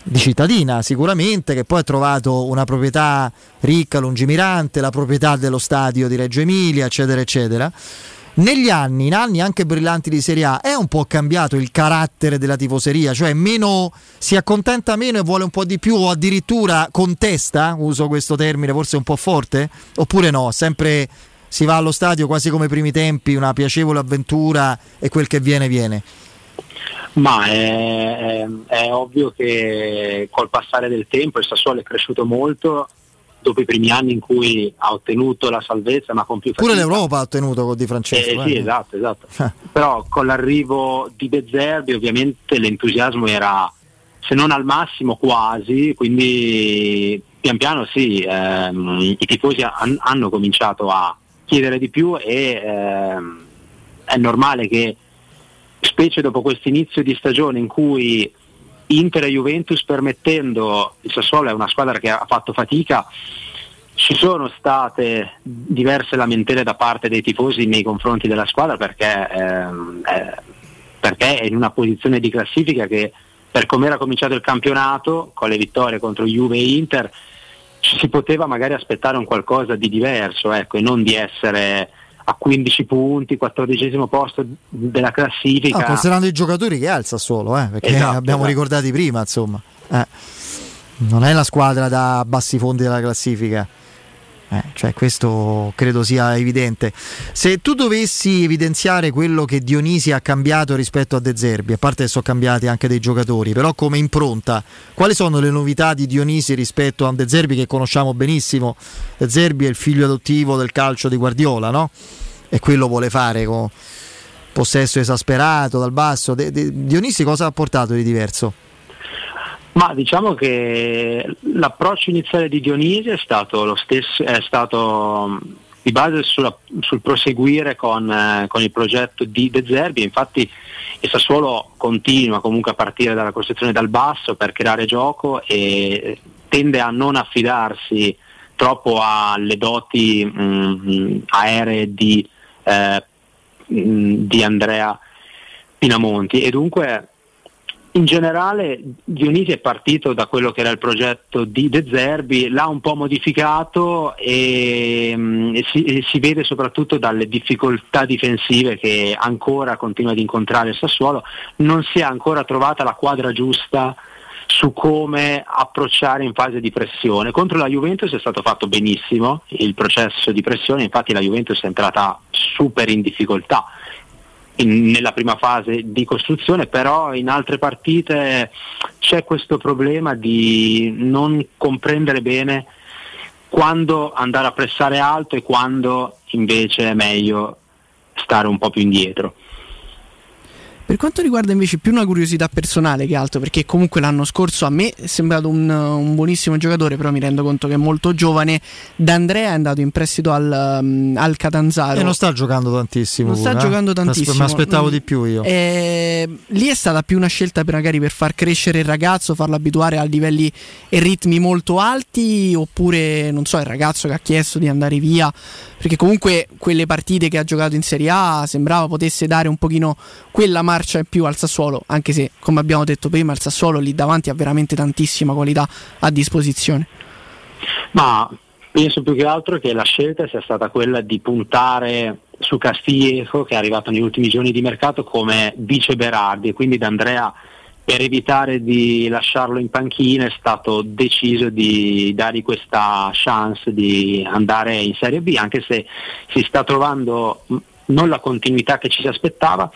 di cittadina sicuramente che poi ha trovato una proprietà ricca, lungimirante, la proprietà dello stadio di Reggio Emilia, eccetera, eccetera negli anni, in anni anche brillanti di Serie A, è un po' cambiato il carattere della tifoseria, cioè meno, si accontenta meno e vuole un po' di più o addirittura contesta, uso questo termine forse un po' forte, oppure no, sempre si va allo stadio quasi come i primi tempi, una piacevole avventura e quel che viene viene. Ma è, è, è ovvio che col passare del tempo il Sassuolo è cresciuto molto dopo i primi anni in cui ha ottenuto la salvezza, ma con più fatica. Pure l'Europa ha ottenuto con Di Francesco. Eh, sì, esatto, esatto. Però con l'arrivo di Bezzerbi ovviamente l'entusiasmo era, se non al massimo, quasi, quindi pian piano sì, ehm, i tifosi han, hanno cominciato a chiedere di più e ehm, è normale che, specie dopo questo inizio di stagione in cui Inter e Juventus permettendo, il Sassuolo è una squadra che ha fatto fatica, ci sono state diverse lamentele da parte dei tifosi nei confronti della squadra perché, ehm, eh, perché è in una posizione di classifica che per come era cominciato il campionato, con le vittorie contro Juve e Inter, ci si poteva magari aspettare un qualcosa di diverso ecco, e non di essere a 15 punti, 14 posto della classifica. No, considerando i giocatori che ha il Sassuolo, eh, perché esatto, [laughs] abbiamo esatto. ricordati prima, insomma. Eh, non è la squadra da bassi fondi della classifica. Eh, cioè questo credo sia evidente. Se tu dovessi evidenziare quello che Dionisi ha cambiato rispetto a De Zerbi, a parte che sono cambiati anche dei giocatori, però come impronta, quali sono le novità di Dionisi rispetto a De Zerbi che conosciamo benissimo? De Zerbi è il figlio adottivo del calcio di Guardiola, no? E quello vuole fare con possesso esasperato dal basso. De- De- Dionisi cosa ha portato di diverso? Ma diciamo che l'approccio iniziale di Dionisi è stato lo stesso, è stato mh, di base sulla- sul proseguire con, eh, con il progetto di De Zerbi, infatti il Sassuolo continua comunque a partire dalla costruzione dal basso per creare gioco e tende a non affidarsi troppo alle doti mh, aeree di, eh, mh, di Andrea Pinamonti. E dunque in generale Dionisi è partito da quello che era il progetto di De Zerbi, l'ha un po' modificato e, mm, e si, e si vede soprattutto dalle difficoltà difensive che ancora continua ad incontrare il Sassuolo, non si è ancora trovata la quadra giusta su come approcciare in fase di pressione. Contro la Juventus è stato fatto benissimo il processo di pressione, infatti la Juventus è entrata super in difficoltà in- nella prima fase di costruzione, però in altre partite c'è questo problema di non comprendere bene quando andare a pressare alto e quando invece è meglio stare un po' più indietro. Per quanto riguarda invece più una curiosità personale che altro, perché comunque l'anno scorso a me è sembrato un, un buonissimo giocatore, però mi rendo conto che è molto giovane. D'Andrea è andato in prestito al, um, al Catanzaro. E non sta giocando tantissimo. Non sta pure, eh? giocando tantissimo. Mi aspettavo Mm. di più io. Eh, lì è stata più una scelta per magari per far crescere il ragazzo, farlo abituare a livelli e ritmi molto alti, oppure non so, il ragazzo che ha chiesto di andare via. Perché comunque quelle partite che ha giocato in Serie A sembrava potesse dare un pochino quella marcia in più al Sassuolo, anche se come abbiamo detto prima il Sassuolo lì davanti ha veramente tantissima qualità a disposizione. Ma penso più che altro che la scelta sia stata quella di puntare su Castiglieco che è arrivato negli ultimi giorni di mercato come vice Berardi e quindi D'Andrea per evitare di lasciarlo in panchina è stato deciso di dargli questa chance di andare in Serie B anche se si sta trovando non la continuità che ci si aspettava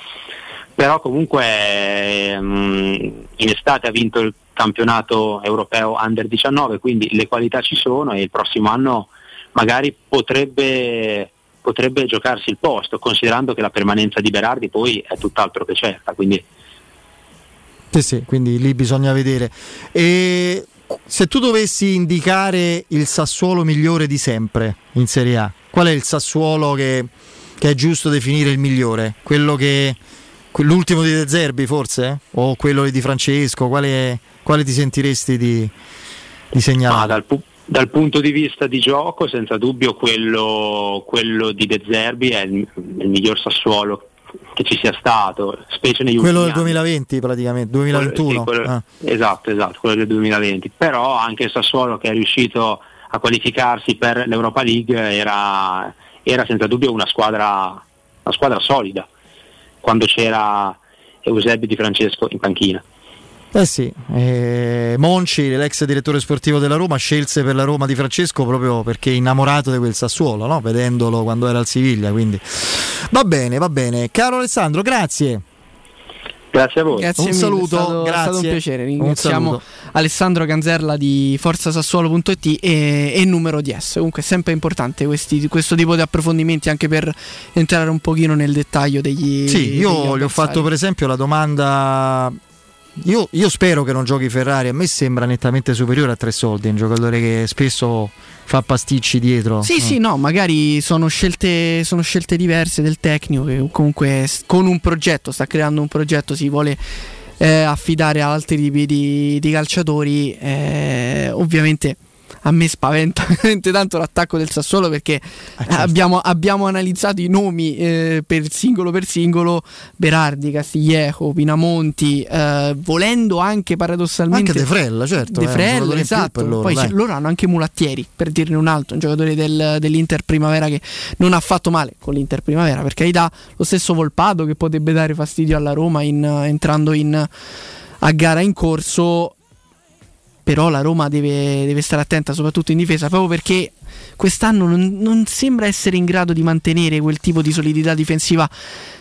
però comunque mh, in estate ha vinto il campionato europeo under 19 quindi le qualità ci sono e il prossimo anno magari potrebbe, potrebbe giocarsi il posto considerando che la permanenza di Berardi poi è tutt'altro che certa quindi Sì, sì, quindi lì bisogna vedere. E se tu dovessi indicare il Sassuolo migliore di sempre in Serie A, qual è il Sassuolo che, che è giusto definire il migliore? Quello che l'ultimo di De Zerbi forse? O quello di Francesco? Quale, quale ti sentiresti di, di segnalare? Ma dal, pu- dal punto di vista di gioco, senza dubbio quello, quello di De Zerbi è il, il miglior Sassuolo che ci sia stato, specie negli Quello del ultimi anni. 2020 praticamente, 2021. Quello- sì, quello- Ah. Esatto, esatto, quello del 2020. Però anche il Sassuolo che è riuscito a qualificarsi per l'Europa League era, era senza dubbio una squadra, una squadra solida quando c'era Eusebio Di Francesco in panchina. Eh sì, eh, Monci, l'ex direttore sportivo della Roma, scelse per la Roma di Francesco proprio perché innamorato di quel Sassuolo, no? vedendolo quando era al Siviglia. Quindi va bene, va bene. Caro Alessandro, grazie. Grazie a voi. Grazie Un mille, saluto, è stato, è grazie. stato un piacere. Ringraziamo. Alessandro Canzerla di forzasassuolo.it e, e numero DS. Comunque è sempre importante questi- questo tipo di approfondimenti anche per entrare un pochino nel dettaglio degli Sì, degli io gli ho fatto per esempio la domanda. Io, io spero che non giochi Ferrari, a me sembra nettamente superiore a tre soldi, un giocatore che spesso fa pasticci dietro. Sì, Eh. sì, no, magari sono scelte, sono scelte diverse del tecnico che comunque con un progetto, sta creando un progetto, si vuole eh, affidare a altri tipi di, di calciatori. eh, ovviamente a me spaventa [laughs] veramente tanto l'attacco del Sassuolo perché abbiamo, abbiamo analizzato i nomi eh, per singolo per singolo, Berardi, Castiglieco, Pinamonti, eh, volendo anche paradossalmente... Anche De Frella, certo, De un Frella, più esatto. loro, Poi loro hanno anche Mulattieri, per dirne un altro, un giocatore del- dell'Inter Primavera che non ha fatto male con l'Inter Primavera, per carità, lo stesso Volpato che potrebbe dare fastidio alla Roma in- entrando in, a gara in corso, però la Roma deve, deve stare attenta soprattutto in difesa, proprio perché quest'anno non, non sembra essere in grado di mantenere quel tipo di solidità difensiva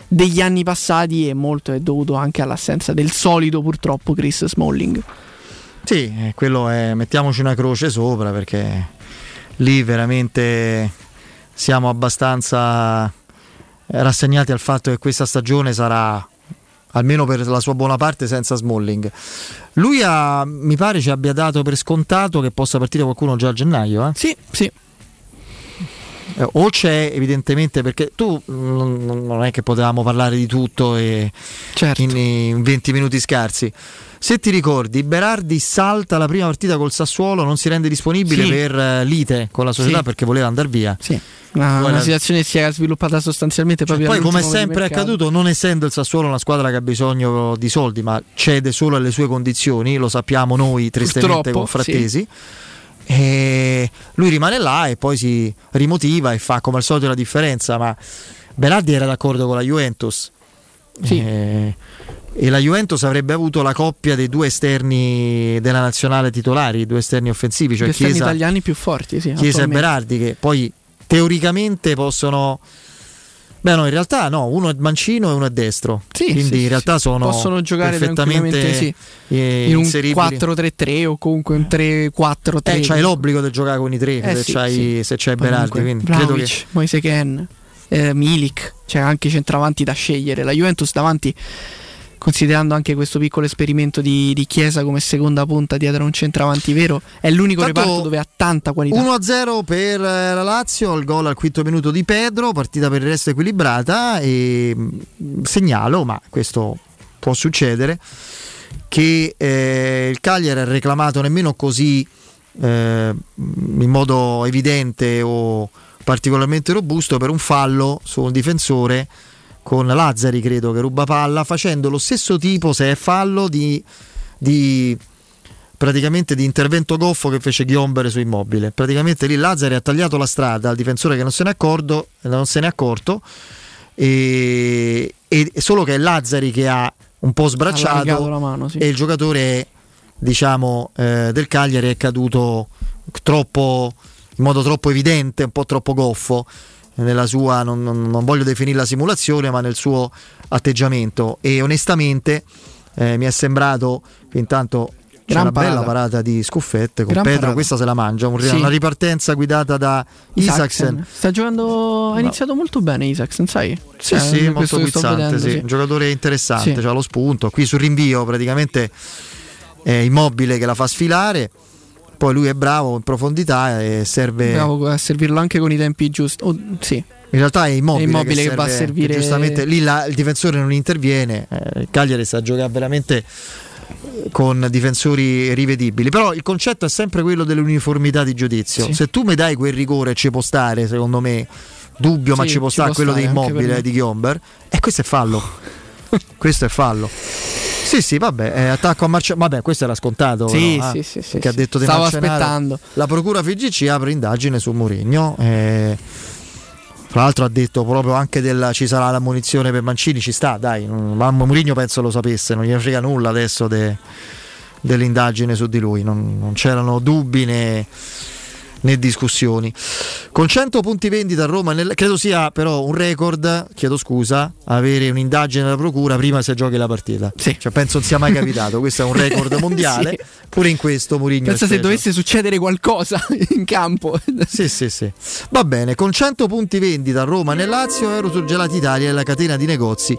degli anni passati e molto è dovuto anche all'assenza del solito purtroppo Chris Smalling. Sì, eh, quello è, mettiamoci una croce sopra perché lì veramente siamo abbastanza rassegnati al fatto che questa stagione sarà almeno per la sua buona parte senza Smalling. Lui ha, mi pare ci abbia dato per scontato che possa partire qualcuno già a gennaio. Eh? Sì, sì. Eh, o c'è evidentemente perché tu non, non è che potevamo parlare di tutto e Certo. in, in 20 minuti scarsi. Se ti ricordi, Berardi salta la prima partita col Sassuolo, non si rende disponibile Sì. per eh, lite con la società Sì. perché voleva andare via. Sì. Una, una la- situazione che si è sviluppata sostanzialmente Cioè, proprio poi, come sempre è accaduto, non essendo il Sassuolo una squadra che ha bisogno di soldi, ma cede solo alle sue condizioni, lo sappiamo noi tristemente Purtroppo, con Frattesi. E lui rimane là e poi si rimotiva e fa come al solito la differenza. Ma Berardi era d'accordo con la Juventus. Sì. Eh, e la Juventus avrebbe avuto la coppia dei due esterni della nazionale titolari, i due esterni offensivi, cioè Gli esterni Chiesa, italiani più forti, sì. Chiesa e. Berardi, che poi teoricamente possono. Beh, no, in realtà no, uno è mancino e uno è destro. Sì, Quindi sì, in realtà sì. sono possono giocare perfettamente sì. eh, in un inseribili. 4-3-3 o comunque un 3-4-3. Eh, c'hai l'obbligo di giocare con i tre Eh, se, c'hai, se c'hai Berardi. Quindi credo Vlahovic, che Moise Ken, eh, Milik, c'è anche centravanti da scegliere. La Juventus davanti, considerando anche questo piccolo esperimento di, di Chiesa come seconda punta dietro a un centravanti vero, è l'unico Tanto reparto dove ha tanta qualità. 1-0 per eh, la Lazio, il gol al quinto minuto di Pedro, partita per il resto equilibrata e mh, segnalo, ma questo può succedere, che eh, il Cagliari ha reclamato nemmeno così eh, in modo evidente o particolarmente robusto per un fallo su un difensore con Lazzari credo che ruba palla facendo lo stesso tipo se è fallo di, di praticamente di intervento goffo che fece Ghiomber su Immobile. Praticamente lì Lazzari ha tagliato la strada al difensore che non se ne è accorto, non se ne è accorto e, e- solo che è Lazzari che ha un po' sbracciato mano, sì. e il giocatore diciamo eh, del Cagliari è caduto troppo in modo troppo evidente, un po' troppo goffo nella sua non, non- non voglio definirla simulazione, ma nel suo atteggiamento e onestamente eh, mi è sembrato che intanto c'è una bella parata. di scuffette con Gran Pedro, parata. questa se la mangia, un- Sì. una ripartenza guidata da Isaacsen. Sta giocando, ha iniziato molto bene Isaacsen, sai? Sì, Eh, sì, molto guizzante, vedendo, sì. sì. un giocatore interessante, Sì. c'ha lo spunto, qui sul rinvio praticamente è immobile che la fa sfilare, poi lui è bravo in profondità e serve... Bravo a servirlo anche con i tempi giusti. Oh, sì. In realtà è immobile, È Immobile che serve- va a servire- Giustamente lì la- il difensore non interviene. eh, il Cagliari sta a giocare veramente eh, con difensori rivedibili. Però il concetto è sempre quello dell'uniformità di giudizio. Sì. Se tu mi dai quel rigore, ci può stare, secondo me. Dubbio, ma Sì, ci può ci stare può quello stare di anche per immobile di Ghiomber. E questo è fallo. [laughs] questo è fallo. Sì, sì, vabbè, eh, attacco a Marcello. Vabbè, questo era scontato. Sì, però, ah, sì, sì, sì, perché ha sì. detto di Stavo Marcenaro. aspettando. La procura FGC apre indagine su Mourinho. eh, tra l'altro ha detto proprio anche del ci sarà la munizione per Mancini, ci sta, dai, mm, ma Mourinho penso lo sapesse, non gliene frega nulla adesso de- dell'indagine su di lui, non, non c'erano dubbi né, né discussioni. Con 100 punti vendita a Roma, nel- credo sia però un record, chiedo scusa, avere un'indagine della procura prima se giochi la partita. Cioè, penso non sia mai capitato, questo è un record [laughs] [laughs] mondiale, Sì. pure in questo Mourinho Pensa se dovesse succedere qualcosa [laughs] in campo. Sì, sì, sì. Va bene, con 100 punti vendita a Roma nel Lazio, Eurosurgelati Italia è la catena di negozi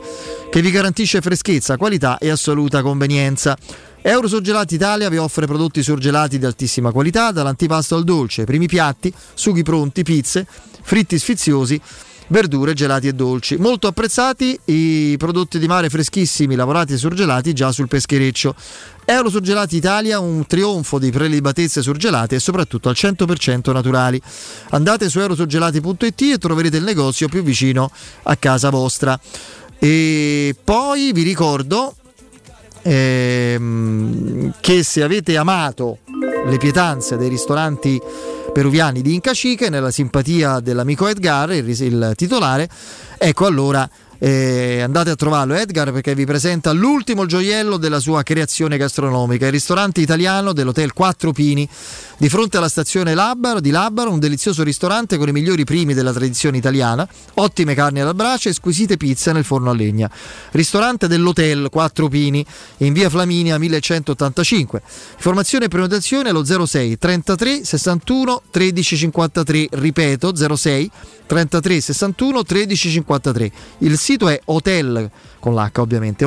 che vi garantisce freschezza, qualità e assoluta convenienza. Eurosurgelati Italia vi offre prodotti surgelati di altissima qualità, dall'antipasto al dolce, primi piatti, sughi pronti, pizze, fritti sfiziosi, verdure, gelati e dolci. Molto apprezzati i prodotti di mare freschissimi, lavorati e surgelati già sul peschereccio. Eurosurgelati Italia, un trionfo di prelibatezze surgelate e soprattutto al 100% naturali. Andate su eurosurgelati.it e troverete il negozio più vicino a casa vostra. E poi vi ricordo ehm, che se avete amato le pietanze dei ristoranti peruviani di Inca Chique nella simpatia dell'amico Edgar, il, il titolare, ecco allora eh, andate a trovarlo Edgar perché vi presenta l'ultimo gioiello della sua creazione gastronomica, il ristorante italiano dell'Hotel Quattro Pini Di fronte alla stazione Labaro, di Labaro, un delizioso ristorante con i migliori primi della tradizione italiana, ottime carni alla brace e squisite pizze nel forno a legna. Ristorante dell'Hotel Quattro Pini in via Flaminia 1185. Informazione e prenotazione allo 06 33 61 13 53, ripeto 06 33 61 13 53. Il sito è hotel con l'H ovviamente,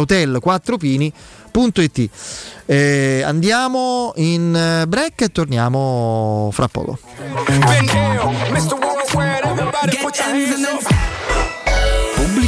hotel4pini.it. Eh, andiamo in eh, break e torniamo fra poco.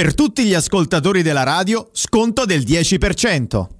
Per tutti gli ascoltatori della radio, sconto del 10%.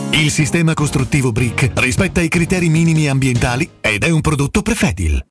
Il sistema costruttivo Brick rispetta i criteri minimi ambientali ed è un prodotto Prefedil.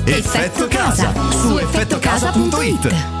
Effetto Casa su effettocasa.it.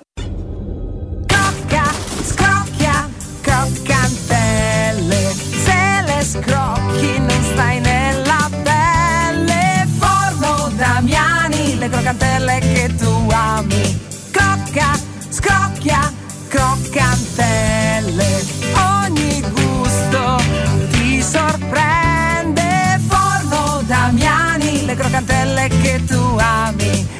scrocchi, non stai nella pelle. Forno Damiani, le croccantelle che tu ami. Crocca, scrocchia, croccantelle. Ogni gusto ti sorprende. Forno Damiani, le croccantelle che tu ami.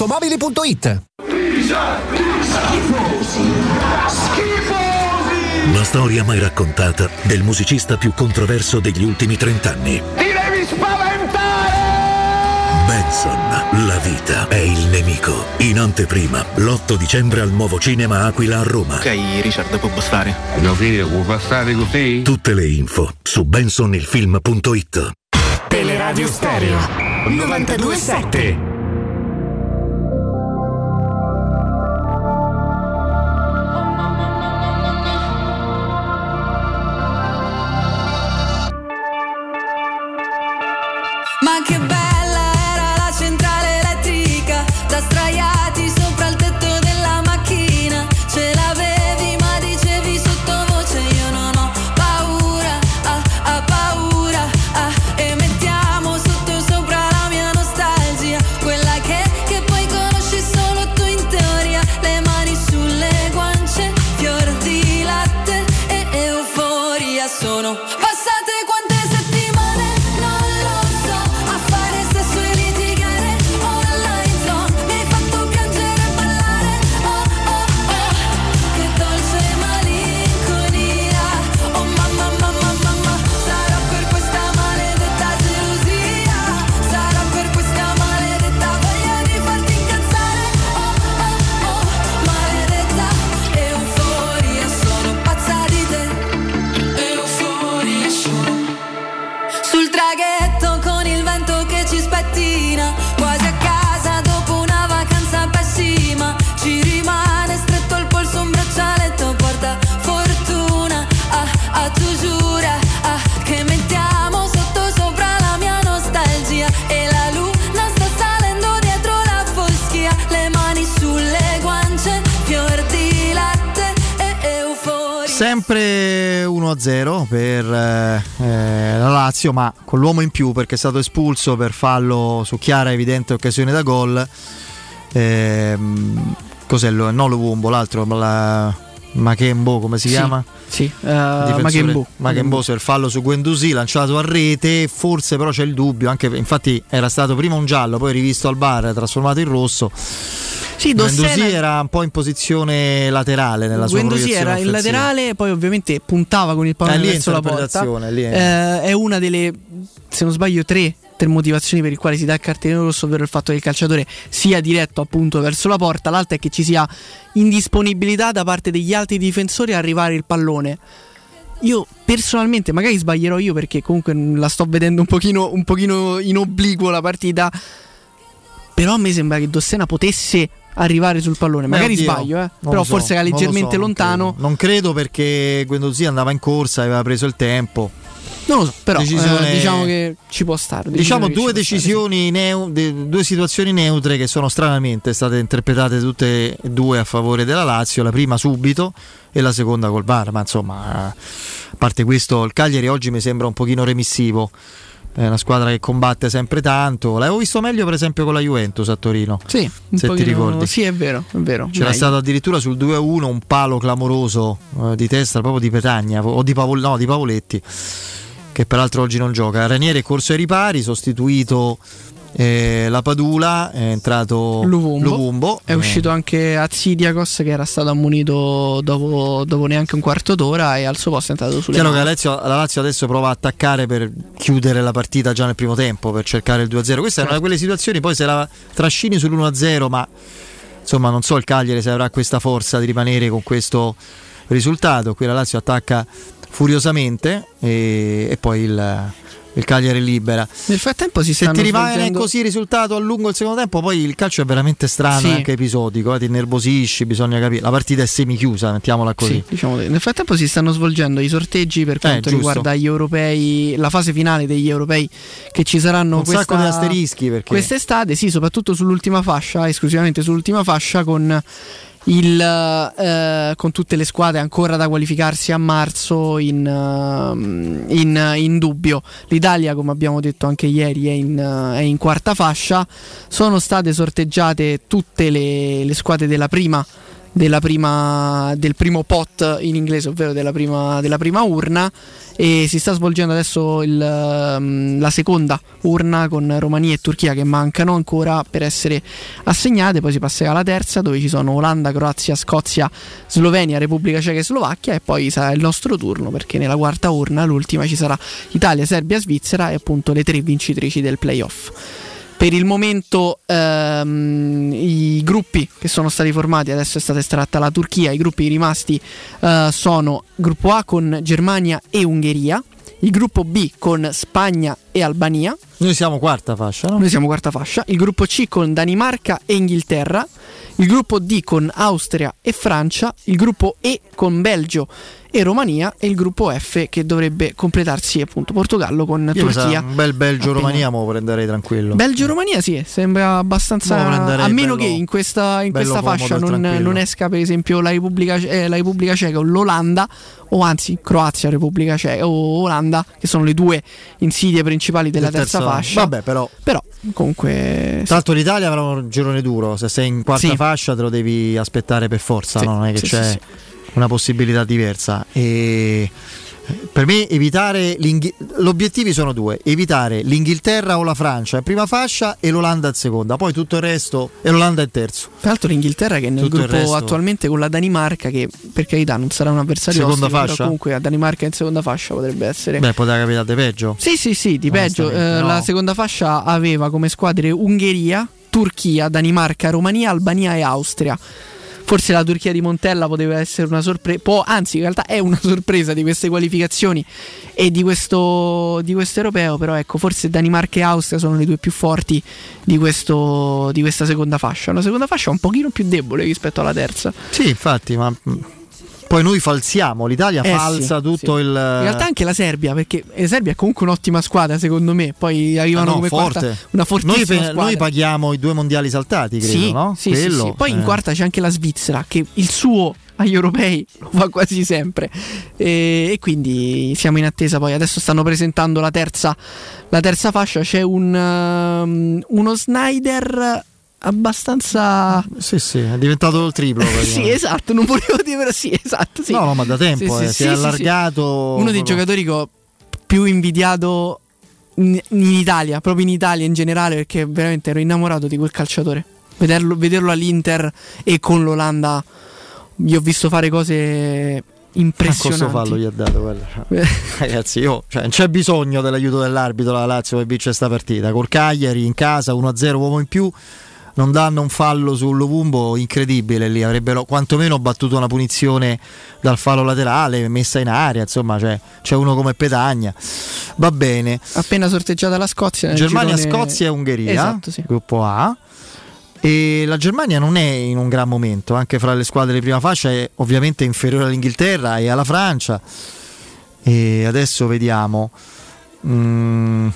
ValentinoAutomobili.it La storia mai raccontata del musicista più controverso degli ultimi trent'anni. Ti devi spaventare! Benson, la vita è il nemico. In anteprima, l'8 dicembre al Nuovo Cinema Aquila a Roma. Ok, Richard, può bastare. Mio figlio, può passare così? Tutte le info su bensonilfilm.it. Teleradio Stereo 927 1-0 per eh, eh, la Lazio, ma con l'uomo in più perché è stato espulso per fallo su chiara e evidente occasione da gol. Ehm, cos'è lo, no Luvumbo, l'altro, la, Makembo, come si Sì, chiama? Sì, eh, Difensore- Makembo. Makembo sul fallo su Guendouzi lanciato a rete, forse però c'è il dubbio, anche infatti era stato prima un giallo, poi rivisto al bar, trasformato in rosso. Sì, Guendouzi era un po' in posizione laterale nella sua Guendouzi era in offensiva. laterale, poi ovviamente puntava con il Eh, pallone è verso la porta. lì è- Eh, è una delle, se non sbaglio, tre, tre motivazioni per il quale si dà il cartellino rosso, ovvero il fatto che il calciatore sia diretto appunto verso la porta, l'altra è che ci sia indisponibilità da parte degli altri difensori a arrivare il pallone. Io personalmente, magari sbaglierò io perché comunque la sto vedendo un pochino, un pochino in obliquo la partita. Però a me sembra che Dossena potesse arrivare sul pallone. Beh, Magari oddio, sbaglio, eh. non però so, forse era non leggermente so, non lontano. credo. Non credo perché Guendouzi andava in corsa, aveva preso il tempo. Non lo so, però Decisione- eh, diciamo che ci può stare. Diciamo due ci può stare, decisioni, neu- de- due situazioni neutre che sono stranamente state interpretate tutte e due a favore della Lazio, la prima subito e la seconda col VAR, ma insomma, a parte questo il Cagliari oggi mi sembra un pochino remissivo. È una squadra che combatte sempre tanto. L'avevo visto meglio, per esempio, con la Juventus a Torino. Sì, se ti pochino- ricordi. Sì, è vero, è vero. C'era Meglio. stato addirittura sul 2-1 un palo clamoroso eh, di testa proprio di Petagna o di, Pavol- no, di Pavoletti, che peraltro oggi non gioca. Ranieri è corso ai ripari, sostituito eh, la Padula, è entrato Luvumbo. Luvumbo. È Eh, uscito anche Azidiakos che era stato ammonito dopo, dopo neanche un quarto d'ora e al suo posto è entrato sulle Chiaro che la mani. Lazio, la Lazio adesso prova a attaccare per chiudere la partita già nel primo tempo, per cercare il 2-0. Questa è una di quelle situazioni, poi se la trascini sull'1-0, ma insomma non so il Cagliari se avrà questa forza di rimanere con questo risultato. Qui la Lazio attacca furiosamente e, e poi il, il Cagliari libera. Nel frattempo si Se stanno ti rimane svolgendo- così il risultato a lungo il secondo tempo, poi il calcio è veramente strano Sì. anche episodico, eh, ti innervosisci, bisogna capire. La partita è semichiusa, mettiamola così. Sì, diciamo. Nel frattempo si stanno svolgendo i sorteggi per quanto giusto. riguarda gli europei, la fase finale degli europei che ci saranno Un questa, sacco di asterischi perché quest'estate, sì, soprattutto sull'ultima fascia, esclusivamente sull'ultima fascia con il, eh, con tutte le squadre ancora da qualificarsi a marzo in, ehm, in- in dubbio. L'Italia, come abbiamo detto anche ieri, è in, eh, è in quarta fascia. Sono state sorteggiate tutte le, le squadre della prima prima, del primo pot in inglese, ovvero della prima, della prima urna e si sta svolgendo adesso il, ehm, la seconda urna con Romania e Turchia che mancano ancora per essere assegnate, poi si passerà alla terza dove ci sono Olanda, Croazia, Scozia, Slovenia, Repubblica Ceca e Slovacchia e poi sarà il nostro turno perché nella quarta urna, l'ultima, ci sarà Italia, Serbia, Svizzera e appunto le tre vincitrici del playoff. Per il momento ehm, i gruppi che sono stati formati, adesso è stata estratta la Turchia, i gruppi rimasti eh, sono gruppo A con Germania e Ungheria, il gruppo B con Spagna e Albania, Noi siamo quarta fascia, no? noi siamo quarta fascia, il gruppo C con Danimarca e Inghilterra, il gruppo D con Austria e Francia, il gruppo E con Belgio e Romania e il gruppo F che dovrebbe completarsi appunto Portogallo con Io Turchia. un bel Belgio-Romania me lo prenderei tranquillo. Belgio-Romania sì, sembra abbastanza. A meno bello- che in questa, in questa fascia non, non esca, per esempio, la Repubblica, eh, la Repubblica Ceca o l'Olanda, o anzi Croazia, Repubblica Ceca o Olanda, che sono le due insidie principali della Del terza, terzo- fascia. Vabbè, però. Però, comunque. Tra l'altro l'Italia avrà un girone duro, se sei in quarta Sì. fascia te lo devi aspettare per forza, Sì, no? non è che sì, c'è sì, sì. una possibilità diversa. E per me evitare l'Inghi- l'obiettivi sono due, evitare l'Inghilterra o la Francia in prima fascia e l'Olanda in seconda, poi tutto il resto e l'Olanda in terzo. Tra l'altro l'Inghilterra che è nel Tutto gruppo resto- attualmente con la Danimarca che per carità non sarà un avversario Seconda ostico, fascia? comunque la Danimarca in seconda fascia potrebbe essere Beh, poteva capitare di peggio. Sì, sì, sì, di peggio. Eh, no. La seconda fascia aveva come squadre Ungheria, Turchia, Danimarca, Romania, Albania e Austria. Forse la Turchia di Montella poteva essere una sorpresa, anzi in realtà è una [laughs] sorpresa di queste qualificazioni e di questo, di questo europeo, però ecco, forse Danimarca e Austria sono le due più forti di, questo, di questa seconda fascia. Una seconda fascia un pochino più debole rispetto alla terza. Sì, infatti, ma mh, poi noi falsiamo, l'Italia Eh, falsa sì, tutto sì. il... In realtà anche la Serbia, perché la Serbia è comunque un'ottima squadra secondo me, poi arrivano Ah, no, come forte. quarta una noi, fortissima pe- squadra. noi paghiamo i due mondiali saltati, credo, sì, no? sì, Quello, sì. Poi in eh. quarta c'è anche la Svizzera che il suo agli europei lo fa quasi sempre e, e quindi siamo in attesa poi adesso stanno presentando la terza, la terza fascia c'è un, um, uno Snyder abbastanza Sì, sì, è diventato il triplo. [laughs] sì esatto non volevo [laughs] dire sì esatto sì. No, no, ma da tempo, Sì, eh, sì, si è allargato. uno dei giocatori che ho più invidiato in, in Italia, proprio in Italia in generale, perché veramente ero innamorato di quel calciatore. Vederlo, vederlo all'Inter e con l'Olanda, gli ho visto fare cose Ma questo fallo gli ha dato quello. [laughs] Ragazzi, io, cioè, non c'è bisogno dell'aiuto dell'arbitro la Lazio per vincere questa partita. Col Cagliari in casa 1-0 uomo in più. Non danno un fallo sull'Ovumbo incredibile lì, avrebbero quantomeno battuto una punizione dal fallo laterale, messa in aria, insomma c'è, c'è uno come Petagna. Va bene. Appena sorteggiata la Scozia. Germania, girone- Scozia e Ungheria, Esatto, sì. gruppo A. E la Germania non è in un gran momento, anche fra le squadre di prima fascia è ovviamente inferiore all'Inghilterra e alla Francia. E adesso vediamo. Mm,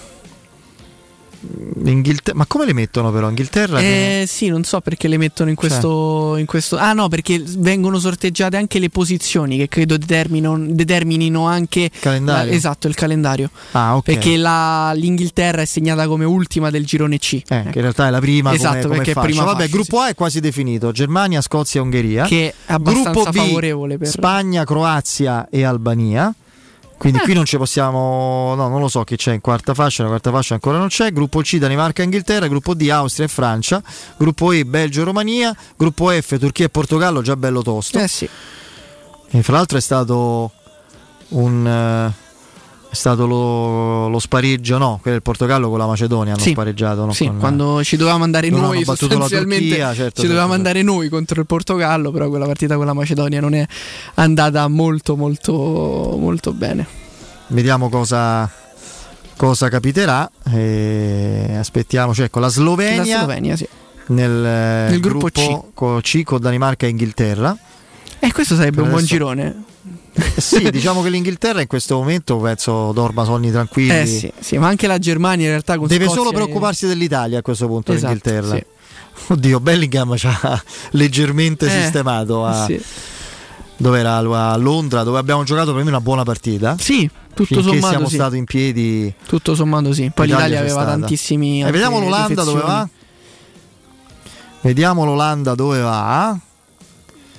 l'Inghilterra- ma come le mettono però? Inghilterra? che- Eh, sì, non so perché le mettono in questo, in questo. Ah, no, perché vengono sorteggiate anche le posizioni che credo determinino, determinino anche Calendario? la- esatto, il calendario. Ah, ok. Perché la- l'Inghilterra è segnata come ultima del girone C. Eh, che in realtà è la prima Esatto, come, come perché è fascia. prima Vabbè, fascia, gruppo A è quasi definito: Germania, Scozia e Ungheria. Che è abbastanza gruppo B, favorevole per- Spagna, Croazia e Albania. Quindi Eh. [laughs] qui non ci possiamo. No, non lo so chi c'è in quarta fascia. La quarta fascia ancora non c'è. Gruppo C, Danimarca e Inghilterra. Gruppo D, Austria e Francia. Gruppo E, Belgio e Romania. Gruppo F, Turchia e Portogallo, già bello tosto. Eh sì. E fra l'altro è stato un. Eh, è stato lo, lo spareggio, no? Quello del Portogallo con la Macedonia hanno Sì. spareggiato. no? Sì, Con- quando ci dovevamo andare noi sostanzialmente Turchia, certo, ci certo, dovevamo certo. andare noi contro il Portogallo, però quella partita con la Macedonia non è andata molto molto molto bene. Vediamo cosa, cosa capiterà. E aspettiamoci, ecco, la Slovenia, La Slovenia, sì. nel, eh, Nel gruppo C. Con, C con Danimarca e Inghilterra. E questo sarebbe Per un buon girone. Eh sì, diciamo che l'Inghilterra in questo momento penso dorma sonni tranquilli. Eh sì, sì, ma anche la Germania in realtà con Deve Scozia solo e- preoccuparsi dell'Italia a questo punto Esatto, l'Inghilterra. sì. Oddio, Bellingham ci ha leggermente Eh, sistemato a, sì. dove era a Londra, dove abbiamo giocato per me una buona partita. Sì, tutto Finché sommato siamo sì. stati in piedi. Tutto sommato sì. Poi L'Italia l'Italia aveva stata. tantissimi. Eh, vediamo altre l'Olanda dove va. Vediamo l'Olanda dove va.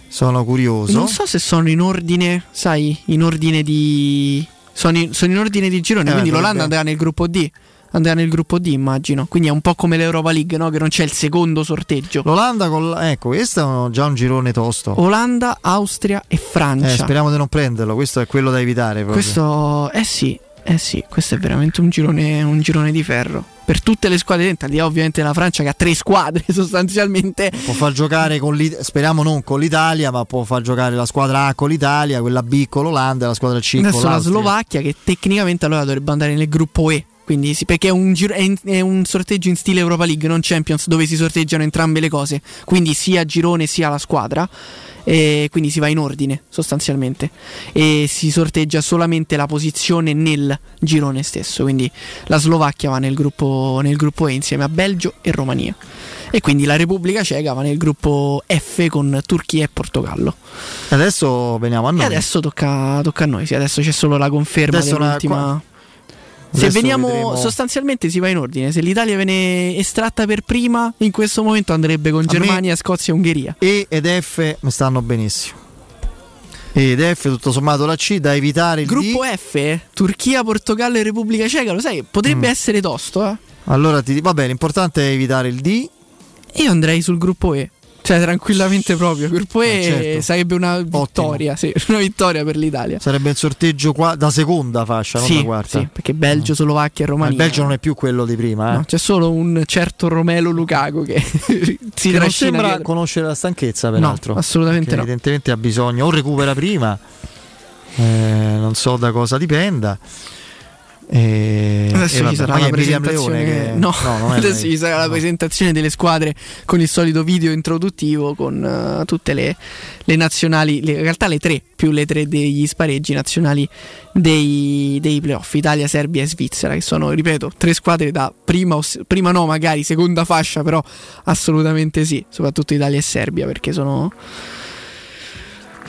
Sono curioso. Non so se sono in ordine, sai, in ordine di. Sono in, sono in ordine di girone, Eh, quindi l'Olanda andrà nel gruppo D. Andrà nel gruppo D, immagino. Quindi è un po' come l'Europa League, no? Che non c'è il secondo sorteggio. L'Olanda con ecco, questo è già un girone tosto. Olanda, Austria e Francia. Eh, speriamo di non prenderlo, questo è quello da evitare proprio. Questo, eh sì, eh sì, questo è veramente un girone, un girone di ferro. Per tutte le squadre dentro, là ovviamente la Francia che ha tre squadre [laughs] sostanzialmente. può far giocare con l'It- speriamo non con l'Italia, ma può far giocare la squadra A con l'Italia, quella B con l'Olanda la squadra C con Adesso la. Slovacchia che tecnicamente allora dovrebbe andare nel gruppo E. Quindi sì, perché è un, giro- è in- è un sorteggio in stile Europa League, non Champions, dove si sorteggiano entrambe le cose. Quindi sia girone sia la squadra. E quindi si va in ordine sostanzialmente. E si sorteggia solamente la posizione nel girone stesso. Quindi la Slovacchia va nel gruppo, nel gruppo E insieme a Belgio e Romania. E quindi la Repubblica Ceca va nel gruppo F con Turchia e Portogallo. Adesso veniamo a noi. E adesso tocca, tocca a noi, sì, adesso c'è solo la conferma Adesso dell'ultima. qua- Se veniamo vedremo- sostanzialmente si va in ordine. Se l'Italia viene estratta per prima, in questo momento andrebbe con A me- Germania, Scozia e Ungheria. E ed F mi stanno benissimo. E ed F tutto sommato la C da evitare il Gruppo D. F, Turchia, Portogallo e Repubblica Ceca, lo sai, potrebbe Mm. essere tosto, eh? Allora ti va bene, l'importante è evitare il D. Io andrei sul gruppo E. Cioè, tranquillamente proprio. Gruppo E Eh, certo. sarebbe una vittoria, sì, [laughs] una vittoria per l'Italia. Sarebbe il sorteggio qua da seconda fascia, non Sì, da quarta. sì, perché Belgio, Slovacchia e Ma Romania. il Belgio non è più quello di prima, eh. No, c'è solo un certo Romelo Lukaku che [laughs] si Che non sembra dietro. conoscere la stanchezza, No, peraltro. assolutamente Perché no. Evidentemente ha bisogno, o recupera prima, eh, non so da cosa dipenda. E, Adesso e [laughs] ci sarà la presentazione. Che- no, non è adesso lei. ci sarà la presentazione delle squadre con il solito video introduttivo con eh, tutte le, le nazionali, le- in realtà le tre più le tre degli spareggi nazionali dei, dei playoff, Italia, Serbia e Svizzera, che sono, ripeto, tre squadre da prima, prima no, magari seconda fascia, però assolutamente sì, soprattutto Italia e Serbia perché sono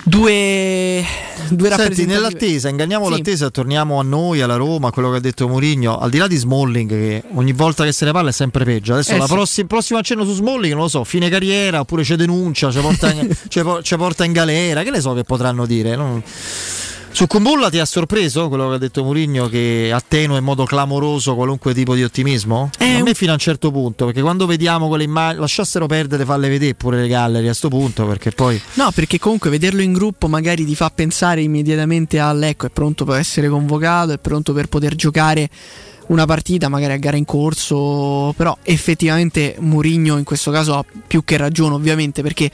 due, due Senti, nell'attesa, inganniamo Sì. l'attesa torniamo a noi, alla Roma, a quello che ha detto Mourinho. Al di là di Smalling, che ogni volta che se ne parla è sempre peggio. Adesso Eh la sì. prossi- prossimo accenno su Smalling, non lo so, fine carriera, oppure c'è denuncia, ci porta in, [laughs] porta in galera. Che ne so che potranno dire? Non- Su Kumbulla ti ha sorpreso quello che ha detto Mourinho che attenua in modo clamoroso qualunque tipo di ottimismo? a me fino a un certo punto, perché quando vediamo quelle immagini, lasciassero perdere, falle vedere pure le gallery a sto punto, perché poi No, perché comunque vederlo in gruppo magari ti fa pensare immediatamente all'ecco, è pronto per essere convocato, è pronto per poter giocare una partita, magari a gara in corso, però effettivamente Mourinho in questo caso ha più che ragione, ovviamente, perché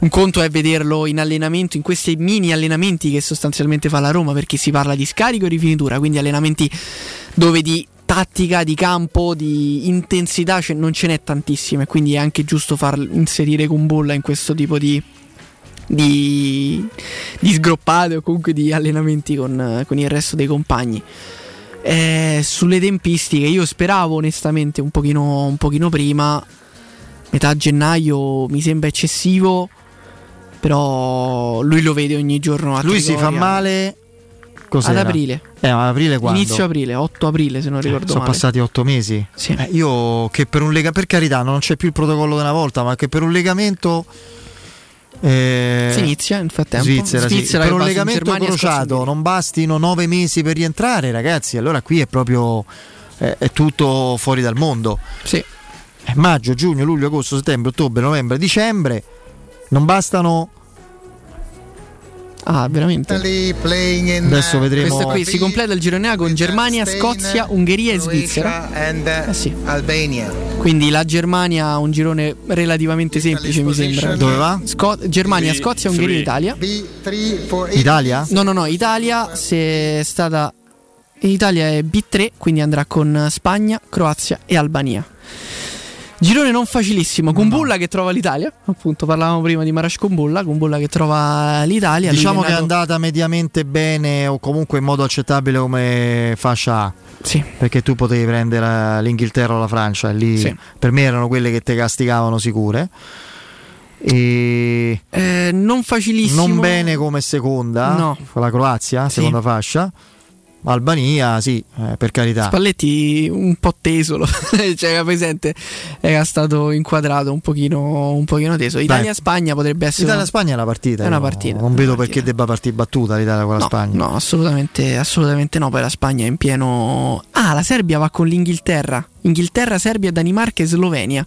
un conto è vederlo in allenamento, in questi mini allenamenti che sostanzialmente fa la Roma, perché si parla di scarico e rifinitura, quindi allenamenti dove di tattica, di campo, di intensità ce- non ce n'è tantissime, quindi è anche giusto far inserire Kumbulla in questo tipo di, di, di sgroppate o comunque di allenamenti con, con il resto dei compagni. Eh, sulle tempistiche io speravo onestamente un pochino, un pochino prima, metà gennaio mi sembra eccessivo, però lui lo vede ogni giorno a lui si fa male cos'era? Ad aprile. Eh, ma aprile quando? Inizio aprile, 8 aprile se non ricordo Sono male. passati otto mesi. Eh, io che per un lega per carità non c'è più il protocollo di una volta, ma che per un legamento eh, Si inizia nel frattempo. Svizzera, sì. Svizzera per che un legamento Germania crociato non bastino nove mesi per rientrare, ragazzi. Allora qui è proprio eh, è tutto fuori dal mondo. Sì. maggio, giugno, luglio, agosto, settembre, ottobre, novembre, dicembre. Non bastano. Ah, veramente? Adesso vedremo. Questo qui si completa il girone A con Germania, Scozia, Ungheria e Svizzera. Eh sì. Quindi la Germania ha un girone relativamente semplice, mi sembra. Dove va? Sco- Germania, Scozia, Ungheria e Italia. Italia? No, no, no, Italia se è stata L'Italia è B3, quindi andrà con Spagna, Croazia e Albania. Girone non facilissimo, Kumbulla che trova l'Italia, appunto parlavamo prima di Marash Kumbulla, Kumbulla che trova l'Italia. Diciamo Lui che è andata mediamente bene o comunque in modo accettabile come fascia A. Sì. Perché tu potevi prendere l'Inghilterra o la Francia lì Sì. per me erano quelle che te castigavano sicure. E Eh, non facilissimo. non bene come seconda, No. la Croazia, Sì. seconda fascia. Albania, sì, eh, per carità. Spalletti un po' teso, lo- [laughs] cioè era presente, era stato inquadrato un pochino, un pochino teso. Italia-Spagna potrebbe essere... L'Italia-Spagna è una partita. È una partita, Non vedo perché debba partire battuta l'Italia con la Spagna. No, assolutamente, assolutamente no. Poi la Spagna è in pieno. Ah, la Serbia va con l'Inghilterra. Inghilterra, Serbia, Danimarca e Slovenia.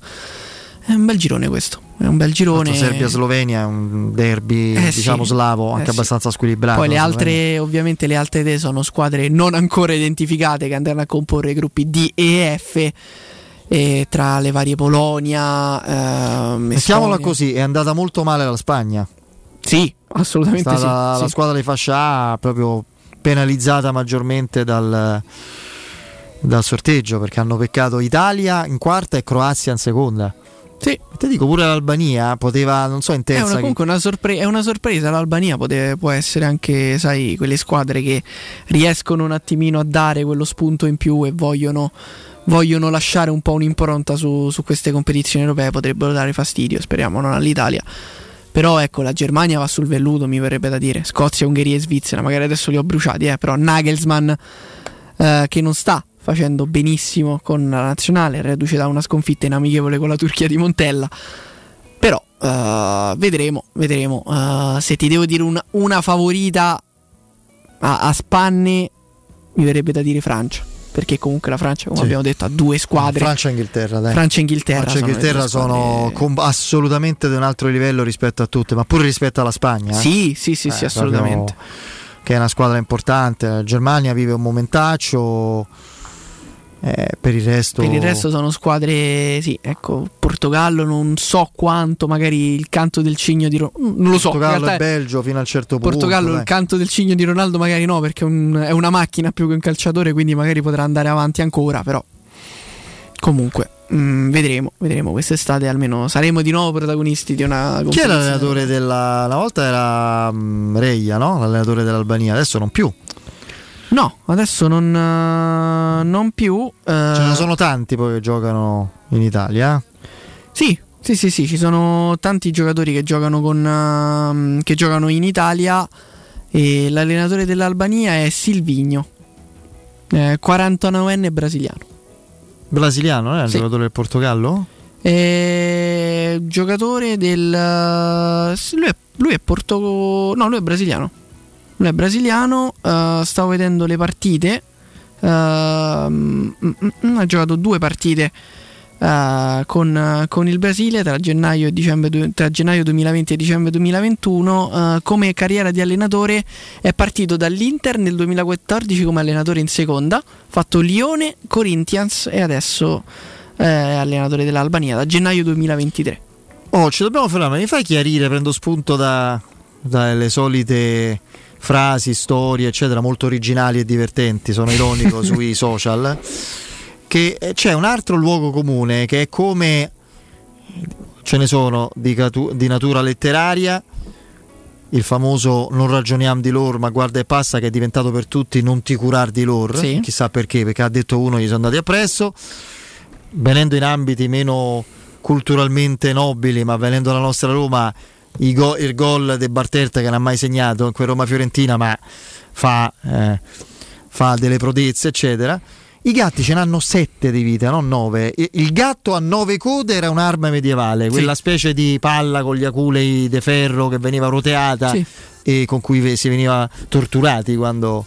È un bel girone questo. È un bel girone. Serbia-Slovenia è un derby Eh, diciamo sì. slavo, anche Eh, sì. abbastanza squilibrato. Poi le altre, ovviamente, le altre tre sono squadre non ancora identificate che andranno a comporre i gruppi D e F. E tra le varie Polonia, ehm, Mettiamola così, è andata molto male la Spagna. Sì, assolutamente sì, La sì. squadra di fascia A proprio penalizzata maggiormente dal, dal sorteggio perché hanno peccato Italia in quarta e Croazia in seconda. Sì. Te dico pure l'Albania poteva, non so, in È terza. una, chi- comunque una, sorpre- è una sorpresa. L'Albania pote- può essere anche, sai, quelle squadre che riescono un attimino a dare quello spunto in più e vogliono, vogliono lasciare un po' un'impronta su, su queste competizioni europee. Potrebbero dare fastidio, speriamo, non all'Italia. Però ecco, la Germania va sul velluto, mi verrebbe da dire. Scozia, Ungheria e Svizzera, magari adesso li ho bruciati, eh, però Nagelsmann eh, che non sta facendo benissimo con la nazionale, reduce da una sconfitta in amichevole con la Turchia di Montella. Però eh, vedremo, vedremo. Eh, se ti devo dire una, una favorita a, a spanne, mi verrebbe da dire Francia. Perché comunque la Francia, come Sì. abbiamo detto, ha due squadre. Francia e Inghilterra, dai. Francia e Inghilterra Francia sono Inghilterra sono com- assolutamente di un altro livello rispetto a tutte, ma pure rispetto alla Spagna. eh. Sì, sì, sì, Eh, sì, assolutamente. Che è una squadra importante. La Germania vive un momentaccio. Eh, per il resto, Per il resto sono squadre, sì, ecco, Portogallo non so quanto, magari il canto del cigno di Ronaldo, non lo so, Portogallo e Belgio fino a un certo punto. Portogallo dai. il canto del cigno di Ronaldo magari no, perché è, un- è una macchina più che un calciatore, quindi magari potrà andare avanti ancora, però comunque mm, vedremo, vedremo quest'estate almeno saremo di nuovo protagonisti di una Chi competizione. l'allenatore della. Una volta era mm, Reia, no? L'allenatore dell'Albania, adesso non più. No, adesso non, eh, non più. eh, Ce ne sono tanti poi che giocano in Italia. eh. Sì, sì, sì, sì, ci sono tanti giocatori che giocano, con, ehm, che giocano in Italia e l'allenatore dell'Albania è Silvigno, eh, 49enne brasiliano. Brasiliano, è un Sì. giocatore del Portogallo? È giocatore del... Lui è, lui è porto... No, lui è brasiliano. Lui è brasiliano, eh, stavo vedendo le partite. mm, mm, mm, ha giocato due partite eh, con, con il Brasile tra gennaio, dicembre, tra gennaio 2020 e dicembre 2021. eh, come carriera di allenatore è partito dall'Inter nel 2014 come allenatore in seconda, fatto Lione, Corinthians e adesso è allenatore dell'Albania da gennaio 2023. Oh, ci dobbiamo fermare. Mi fai chiarire, prendo spunto da- dalle solite frasi, storie, eccetera, molto originali e divertenti. Sono ironico [laughs] sui social. Che eh, c'è un altro luogo comune che è come ce ne sono di, catu- di natura letteraria. Il famoso non ragioniamo di loro, ma guarda e passa, che è diventato per tutti non ti curar di loro. Sì. Chissà perché, perché ha detto uno, gli sono andati appresso venendo in ambiti meno culturalmente nobili, ma venendo alla nostra Roma, go- il gol di Barterta che non ha mai segnato in quel Roma Fiorentina, ma fa, eh, fa delle prodezze, eccetera. I gatti ce n'hanno sette di vita, non nove. Il gatto a nove code era un'arma medievale, quella specie di palla con gli aculei de ferro che veniva roteata Sì. e con cui si veniva torturati quando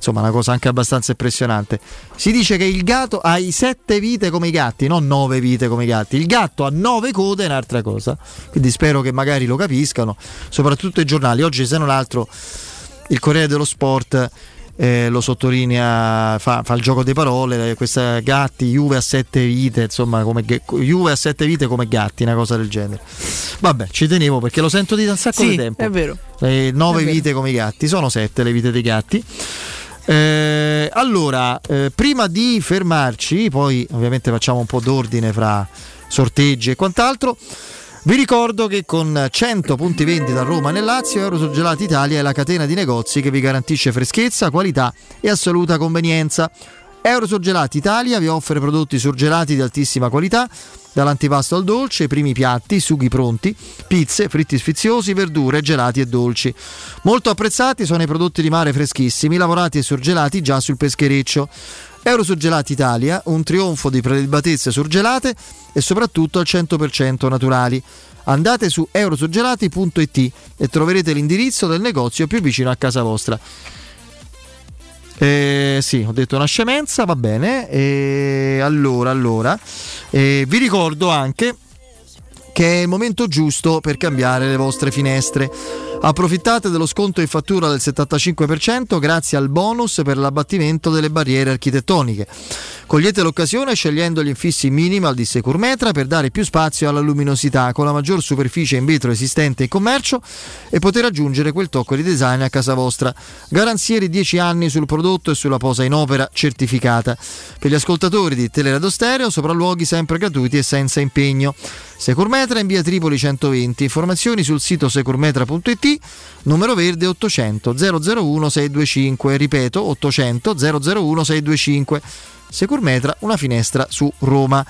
insomma una cosa anche abbastanza impressionante. Si dice che il gatto ha i sette vite come i gatti, non nove vite come i gatti. Il gatto ha nove code è un'altra cosa. Quindi spero che magari lo capiscano, soprattutto i giornali. Oggi se non altro il Corriere dello Sport eh, lo sottolinea, fa, fa il gioco di parole, eh, questa gatti, Juve a sette vite, insomma, come, Juve a sette vite come gatti, una cosa del genere. Vabbè, ci tenevo perché lo sento di un sacco Sì, di tempo. è vero. Eh, nove È vero. vite come i gatti, sono sette le vite dei gatti. Eh, allora, eh, prima di fermarci, poi ovviamente facciamo un po' d'ordine fra sorteggi e quant'altro. Vi ricordo che con 100 punti vendita a Roma nel Lazio, Eurosurgelati Italia è la catena di negozi che vi garantisce freschezza, qualità e assoluta convenienza. Eurosurgelati Italia vi offre prodotti surgelati di altissima qualità, dall'antipasto al dolce, primi piatti, sughi pronti, pizze, fritti sfiziosi, verdure, gelati e dolci. Molto apprezzati sono i prodotti di mare freschissimi, lavorati e surgelati già sul peschereccio. Eurosurgelati Italia, un trionfo di prelibatezze surgelate e soprattutto al 100% naturali. Andate su eurosurgelati.it e troverete l'indirizzo del negozio più vicino a casa vostra. Eh, sì, ho detto una scemenza, va bene. Eh, allora, allora, eh, vi ricordo anche che è il momento giusto per cambiare le vostre finestre. Approfittate dello sconto in fattura del 75% grazie al bonus per l'abbattimento delle barriere architettoniche. Cogliete l'occasione scegliendo gli infissi minimal di Securmetra per dare più spazio alla luminosità con la maggior superficie in vetro esistente in commercio e poter aggiungere quel tocco di design a casa vostra. Garanzie di 10 anni sul prodotto e sulla posa in opera certificata. Per gli ascoltatori di Teleradio Stereo sopralluoghi sempre gratuiti e senza impegno. Securmetra in via Tripoli 120. Informazioni sul sito securmetra.it, numero verde 800 001 625. Ripeto 800 001 625. Securmetra, una finestra su Roma.